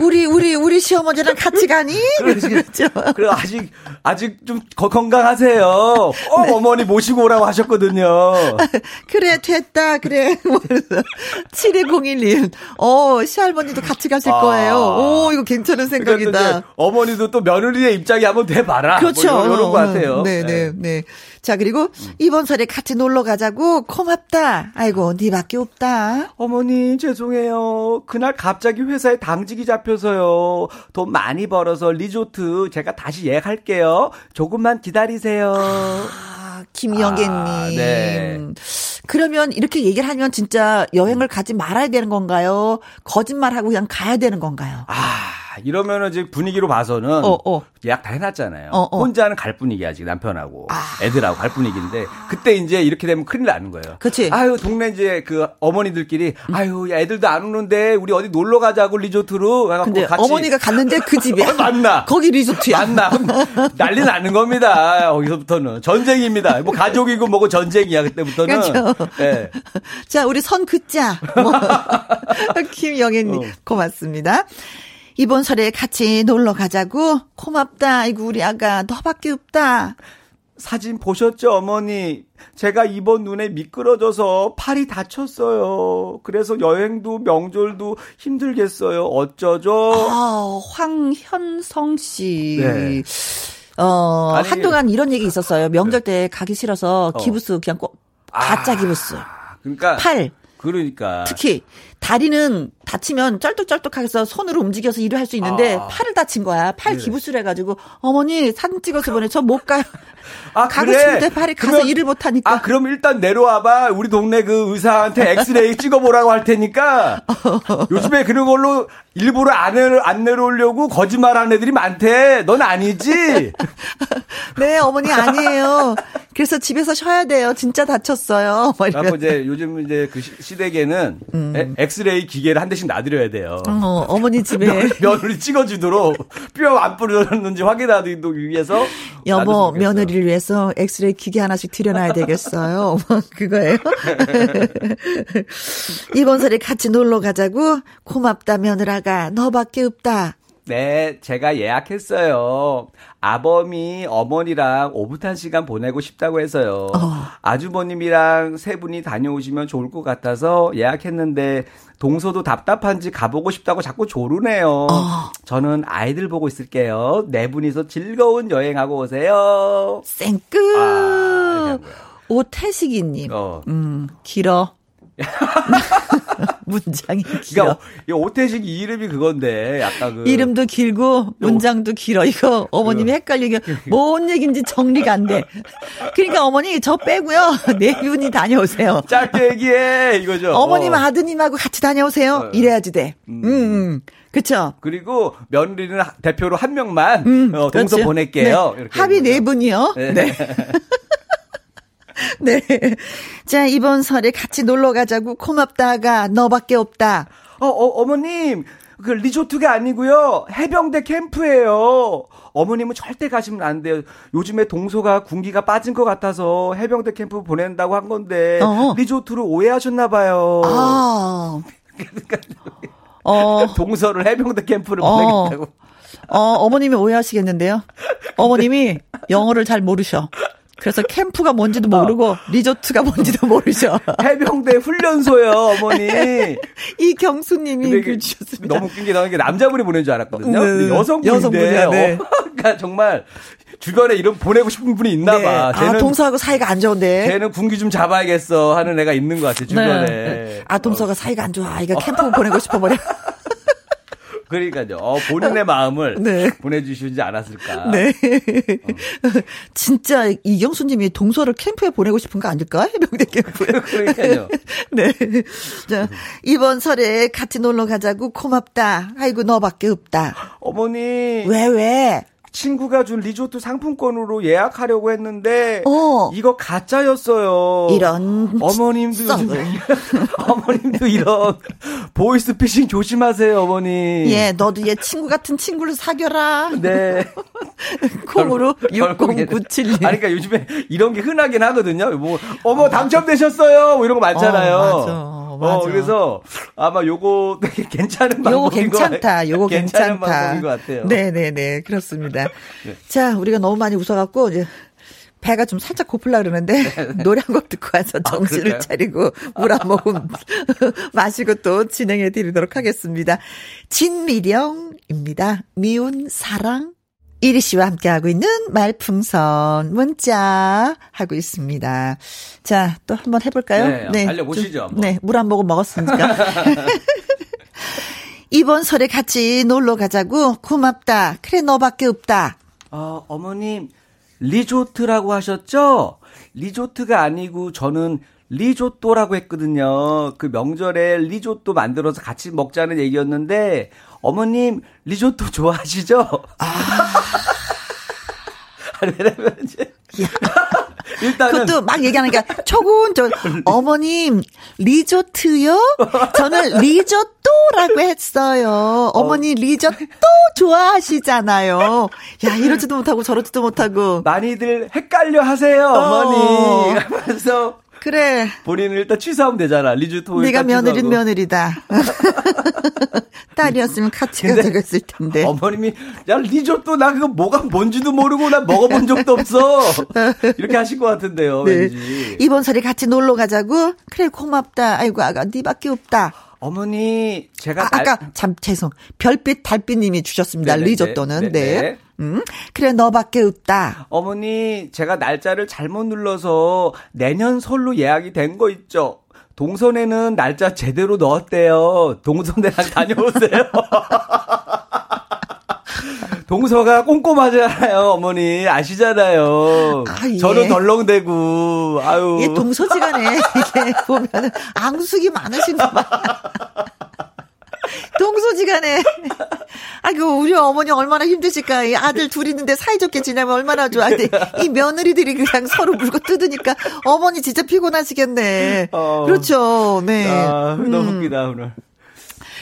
우리 우리 우리 시어머니랑 같이 가니? 그렇죠. 그래 아직 아직 좀 건강하세요. 어 네. 어머니 모시고 오라고 하셨거든요. 그래 됐다 그래. 7201님. 어 시할머니도 같이 가실 아. 거예요. 오 이거 괜찮은 생각이다. 어머니도 또 며느리의 입장이 한번 돼봐라. 뭐 그렇죠. 뭐 이런 거 같아요. 네네 네. 네, 네. 자, 그리고 음. 이번 설에 같이 놀러 가자고 고맙다. 아이고, 니밖에 없다. 어머니, 죄송해요. 그날 갑자기 회사에 당직이 잡혀서요. 돈 많이 벌어서 리조트 제가 다시 예약할게요. 조금만 기다리세요. 아, 김영애님. 아, 네. 그러면 이렇게 얘기를 하면 진짜 여행을 가지 말아야 되는 건가요? 거짓말하고 그냥 가야 되는 건가요? 아. 이러면은 이제 분위기로 봐서는 어, 어. 예약 다 해놨잖아요. 어, 어. 혼자는 갈 분위기야 지금 남편하고 아. 애들하고 갈 분위기인데 그때 이제 이렇게 되면 큰일 나는 거예요. 그렇지. 아유 동네 이제 그 어머니들끼리 음. 아유 야 애들도 안 오는데 우리 어디 놀러 가자고 리조트로. 근데 같이. 어머니가 갔는데 그 집이야. 맞나? 거기 리조트야. 맞나? 난리 나는 겁니다. 거기서부터는 전쟁입니다. 뭐 가족이고 뭐고 전쟁이야 그때부터는. 그렇죠. 네. 자 우리 선 긋자. 뭐. 김영애님 어. 고맙습니다. 이번 설에 같이 놀러 가자고? 고맙다. 아이고, 우리 아가. 너밖에 없다. 사진 보셨죠, 어머니? 제가 이번 눈에 미끄러져서 팔이 다쳤어요. 그래서 여행도 명절도 힘들겠어요. 어쩌죠? 아, 황현성 씨. 네. 어, 아니, 한동안 이런 얘기 있었어요. 명절 때 가기 싫어서 어. 기부스 그냥 꼭 가짜 아, 기부스. 그러니까 팔. 그러니까 특히 다리는 다치면 쩔뚝쩔뚝하게서 손으로 움직여서 일을 할 수 있는데 아. 팔을 다친 거야. 팔 네. 기부술 해가지고 어머니 사진 찍어서 보내. 저 못 가요. 아, 가고 그래. 싶은데 팔이 가서 그러면, 일을 못 하니까. 아, 그럼 일단 내려와봐. 우리 동네 그 의사한테 엑스레이 찍어보라고 할 테니까. 요즘에 그런 걸로 일부러 안, 내려, 안 내려오려고 거짓말하는 애들이 많대. 넌 아니지? 네, 어머니 아니에요. 그래서 집에서 쉬어야 돼요. 진짜 다쳤어요. 그래고 이제 요즘 이제 그 시 댁에는 음. 엑스레이 기계를 한 대씩 놔드려야 돼요. 어, 어머니 집에 면, 을 찍어주도록 뼈 안 부러졌는지 확인하기 위해서. 여보 며느리를 위해서 엑스레이 기계 하나씩 들여놔야 되겠어요. 뭐 그거예요. 이번 설에 같이 놀러 가자고 고맙다 며느라 가 너밖에 없다. 네, 제가 예약했어요. 아범이 어머니랑 오붓한 시간 보내고 싶다고 해서요. 어. 아주버님이랑 세 분이 다녀오시면 좋을 것 같아서 예약했는데 동서도 답답한지 가보고 싶다고 자꾸 조르네요. 어. 저는 아이들 보고 있을게요. 네 분이서 즐거운 여행하고 오세요. 쌩끄. 아, 오태식이님. 어. 음, 길어. 문장이 길어. 그러니까 오태식 이름이 그건데 약간 그 이름도 길고 문장도 길어. 이거 어머님이 헷갈리게 뭔 얘기인지 정리가 안 돼. 그러니까 어머니 저 빼고요 네 분이 다녀오세요. 짧게 얘기해 이거죠. 어머님 어. 아드님하고 같이 다녀오세요. 어. 이래야지 돼. 음. 음. 음. 그렇죠. 그리고 며느리는 대표로 한 명만 음, 어, 동서 그렇지. 보낼게요. 네. 합의 네 분이요. 네. 네. 네. 자, 이번 설에 같이 놀러 가자고 고맙다가 너밖에 없다. 어, 어 어머님. 그 리조트가 아니고요. 해병대 캠프예요. 어머님은 절대 가시면 안 돼요. 요즘에 동서가 군기가 빠진 것 같아서 해병대 캠프 보낸다고 한 건데 어. 리조트를 오해하셨나 봐요. 아. 어. 동서를 해병대 캠프를 어. 보내겠다고. 어, 어머님이 오해하시겠는데요. 어머님이 영어를 잘 모르셔. 그래서 캠프가 뭔지도 모르고 어. 리조트가 뭔지도 모르죠. 해병대 훈련소요, 어머니. 이 경수님이 글 주셨습니다. 너무 웃긴 게 나는 게 남자분이 보낸 줄 알았거든요. 네. 여성분인데. 여성분이야, 네. 그러니까 정말 주변에 이런 보내고 싶은 분이 있나 네. 봐. 쟤는, 아, 동서하고 사이가 안 좋은데. 쟤는 군기 좀 잡아야겠어 하는 애가 있는 것 같아, 주변에. 네. 아, 동서가 어. 사이가 안 좋아. 이거 캠프 보내고 싶어 버려. 그러니까요. 어, 본인의 마음을 네. 보내주시지 않았을까. 네. 어. 진짜 이경수님이 동서를 캠프에 보내고 싶은 거 아닐까? 해병대 캠프에. 그러니까요. 네. 자, 이번 설에 같이 놀러 가자고 고맙다. 아이고, 너밖에 없다. 어머니. 왜, 왜? 친구가 준 리조트 상품권으로 예약하려고 했는데 어. 이거 가짜였어요. 이런 어머님도 어머님도 이런 보이스피싱 조심하세요, 어머니. 예, 너도 얘 친구 같은 친구를 사겨라. 네. 콩으로 6097. 아니 그러니까 요즘에 이런 게 흔하긴 하거든요. 뭐 어머 당첨되셨어요. 뭐 이런 거 많잖아요. 어, 맞아. 맞아. 어, 그래서 아마 요거 되게 괜찮은 방법인 요거 괜찮다. 요거 괜찮은 괜찮다. 방법인 것 같아요. 네 네 네. 그렇습니다. 네. 자, 우리가 너무 많이 웃어갖고, 이제 배가 좀 살짝 고플라 그러는데 네, 네. 노래 한 곡 듣고 와서 아, 정신을 아, 차리고 물 한 모금 마시고 또 진행해 드리도록 하겠습니다. 진미령입니다. 미운 사랑. 이리 씨와 함께하고 있는 말풍선 문자 하고 있습니다. 자, 또 한번 해볼까요? 네, 네 달려보시죠. 좀, 네, 물 한 모금 먹었으니까. 이번 설에 같이 놀러 가자고 고맙다. 그래 너밖에 없다. 어, 어머님 리조트라고 하셨죠? 리조트가 아니고 저는 리조또라고 했거든요. 그 명절에 리조또 만들어서 같이 먹자는 얘기였는데 어머님 리조또 좋아하시죠? 아. 왜냐면 이제 일단은 그것도 막 얘기하니까 초군 저 어머님 리조트요? 저는 리조또라고 했어요. 어머니 리조또 좋아하시잖아요. 야 이러지도 못하고 저러지도 못하고 많이들 헷갈려 하세요 어머니. 어. 그래서 그래. 본인은 일단 취소하면 되잖아. 리조또. 네가 며느린 며느리다. 딸이었으면 같이 가져갔을 텐데. 어머님이 야 리조또 나 그거 뭐가 뭔지도 모르고 나 먹어본 적도 없어. 이렇게 하실 것 같은데요. 네. 왠지. 이번 설에 같이 놀러 가자고. 그래 고맙다. 아이고 아가 네밖에 없다. 어머니 제가 아, 날... 까참 죄송 별빛 달빛님이 주셨습니다 네네네. 리조또는 네네. 네. 음 그래 너밖에 없다. 어머니 제가 날짜를 잘못 눌러서 내년 설로 예약이 된 거 있죠. 동선에는 날짜 제대로 넣었대요. 동선대랑 다녀오세요. 동서가 꼼꼼하잖아요, 어머니. 아시잖아요. 아, 예. 저는 덜렁대고, 아유. 이 동서지간에, 이게 보면 앙숙이 많으신가 봐. 동서지간에. 아이고, 우리 어머니 얼마나 힘드실까. 이 아들 둘 있는데 사이좋게 지내면 얼마나 좋아. 근데 이 며느리들이 그냥 서로 물고 뜯으니까 어머니 진짜 피곤하시겠네. 어. 그렇죠. 네. 아, 너무 음. 웃기다, 오늘.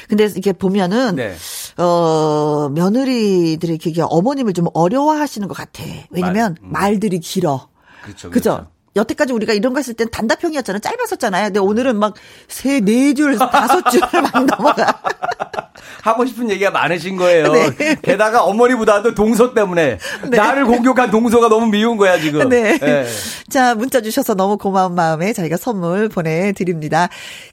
근데 이렇게 보면은 네. 어 며느리들이 이렇게 어머님을 좀 어려워하시는 것 같아. 왜냐면 말, 음. 말들이 길어. 그렇죠. 그죠? 여태까지 우리가 이런 거 했을 땐 단답형이었잖아요. 짧았었잖아요. 근데 오늘은 막 세, 네 줄, 다섯 줄 막 넘어가. 하고 싶은 얘기가 많으신 거예요. 네. 게다가 어머니보다도 동서 때문에 네. 나를 공격한 동서가 너무 미운 거야 지금. 네. 네. 자 문자 주셔서 너무 고마운 마음에 저희가 선물 보내드립니다.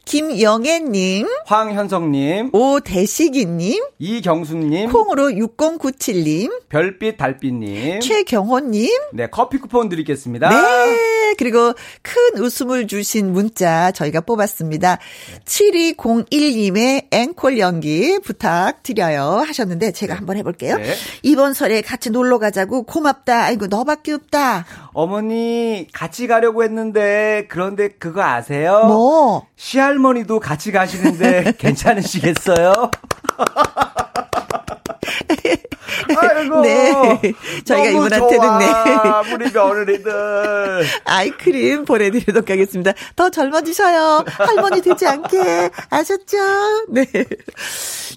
김영애님, 황현성님, 오대식이님, 이경숙님, 콩으로 6097님, 별빛 달빛님, 최경호님, 네 커피 쿠폰 드리겠습니다. 네 그리고 큰 웃음을 주신 문자 저희가 뽑았습니다. 7201님의 앵콜 연기 부탁드려요 하셨는데 제가 네. 한번 해볼게요. 네. 이번 설에 같이 놀러 가자고 고맙다. 아이고 너밖에 없다. 어머니 같이 가려고 했는데 그런데 그거 아세요? 뭐? 시할머니도 같이 가시는데 괜찮으시겠어요? 아이고. 네. 저희가 이분한테는 네. 우리 며느리들. 아이크림 보내드리도록 하겠습니다. 더 젊어지셔요. 할머니 되지 않게. 아셨죠? 네.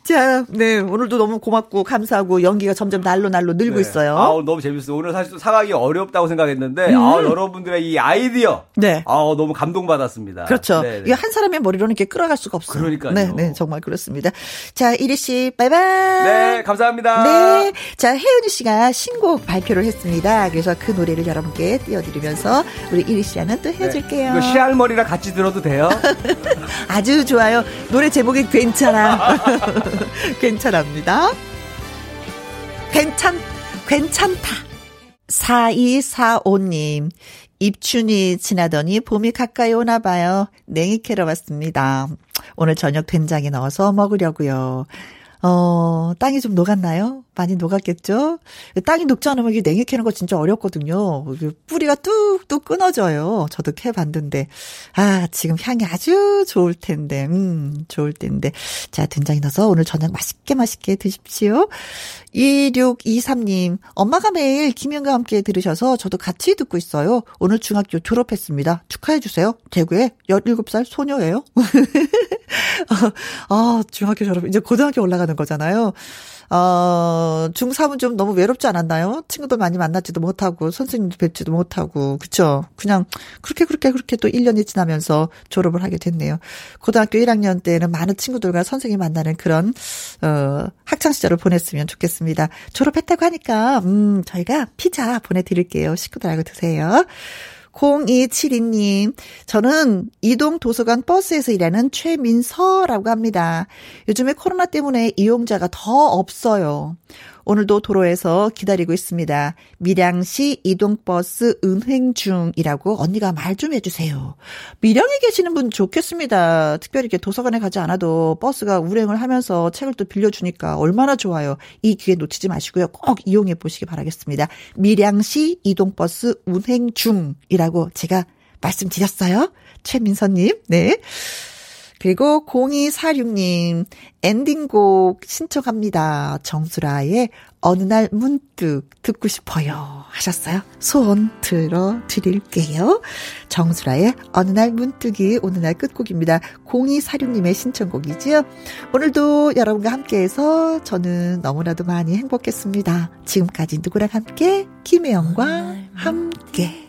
자, 네. 오늘도 너무 고맙고 감사하고 연기가 점점 날로 날로 늘고 네. 있어요. 아 너무 재밌어요. 오늘 사실 또 사가기 어렵다고 생각했는데, 음. 아 여러분들의 이 아이디어. 네. 아 너무 감동받았습니다. 그렇죠. 네네. 네. 이게 한 사람의 머리로는 이렇게 끌어갈 수가 없어요. 그러니까요. 네, 네. 정말 그렇습니다. 자, 이리 씨, 바이바이. 네, 감사합니다. 네. 자, 혜은이 씨가 신곡 발표를 했습니다. 그래서 그 노래를 여러분께 띄워드리면서 우리 이리 씨와는 또 헤어질게요. 네. 시알머리랑 같이 들어도 돼요? 아주 좋아요. 노래 제목이 괜찮아. 괜찮합니다. 괜찮, 괜찮다. 4245님, 입춘이 지나더니 봄이 가까이 오나 봐요. 냉이 캐러 왔습니다. 오늘 저녁 된장에 넣어서 먹으려고요. 어, 땅이 좀 녹았나요? 많이 녹았겠죠? 땅이 녹지 않으면 이게 냉이 캐는 거 진짜 어렵거든요. 뿌리가 뚝뚝 끊어져요. 저도 캐 봤는데. 아, 지금 향이 아주 좋을 텐데. 음, 좋을 텐데. 자, 된장이 넣어서 오늘 저녁 맛있게 맛있게 드십시오. 2623님, 엄마가 매일 김현과 함께 들으셔서 저도 같이 듣고 있어요. 오늘 중학교 졸업했습니다. 축하해주세요. 대구에 17살 소녀예요. 아, 중학교 졸업, 이제 고등학교 올라가는 거잖아요. 어, 중3은 좀 너무 외롭지 않았나요? 친구도 많이 만나지도 못하고, 선생님도 뵙지도 못하고, 그쵸? 그냥, 그렇게, 그렇게, 그렇게 또 1년이 지나면서 졸업을 하게 됐네요. 고등학교 1학년 때는 많은 친구들과 선생님 만나는 그런, 어, 학창시절을 보냈으면 좋겠습니다. 졸업했다고 하니까, 음, 저희가 피자 보내드릴게요. 식구들 알고 드세요. 0272님, 저는 이동 도서관 버스에서 일하는 최민서라고 합니다. 요즘에 코로나 때문에 이용자가 더 없어요. 오늘도 도로에서 기다리고 있습니다. 밀양시 이동버스 은행 중이라고 언니가 말 좀 해주세요. 밀양에 계시는 분 좋겠습니다. 특별히 이렇게 도서관에 가지 않아도 버스가 운행을 하면서 책을 또 빌려주니까 얼마나 좋아요. 이 기회 놓치지 마시고요. 꼭 이용해 보시기 바라겠습니다. 밀양시 이동버스 운행 중이라고 제가 말씀드렸어요. 최민선님, 네. 그리고 0246님, 엔딩곡 신청합니다. 정수라의 어느 날 문득 듣고 싶어요. 하셨어요? 소원 들어 드릴게요. 정수라의 어느 날 문득이 오늘 날 끝곡입니다. 0246님의 신청곡이지요. 오늘도 여러분과 함께해서 저는 너무나도 많이 행복했습니다. 지금까지 누구랑 함께? 김혜영과 함께.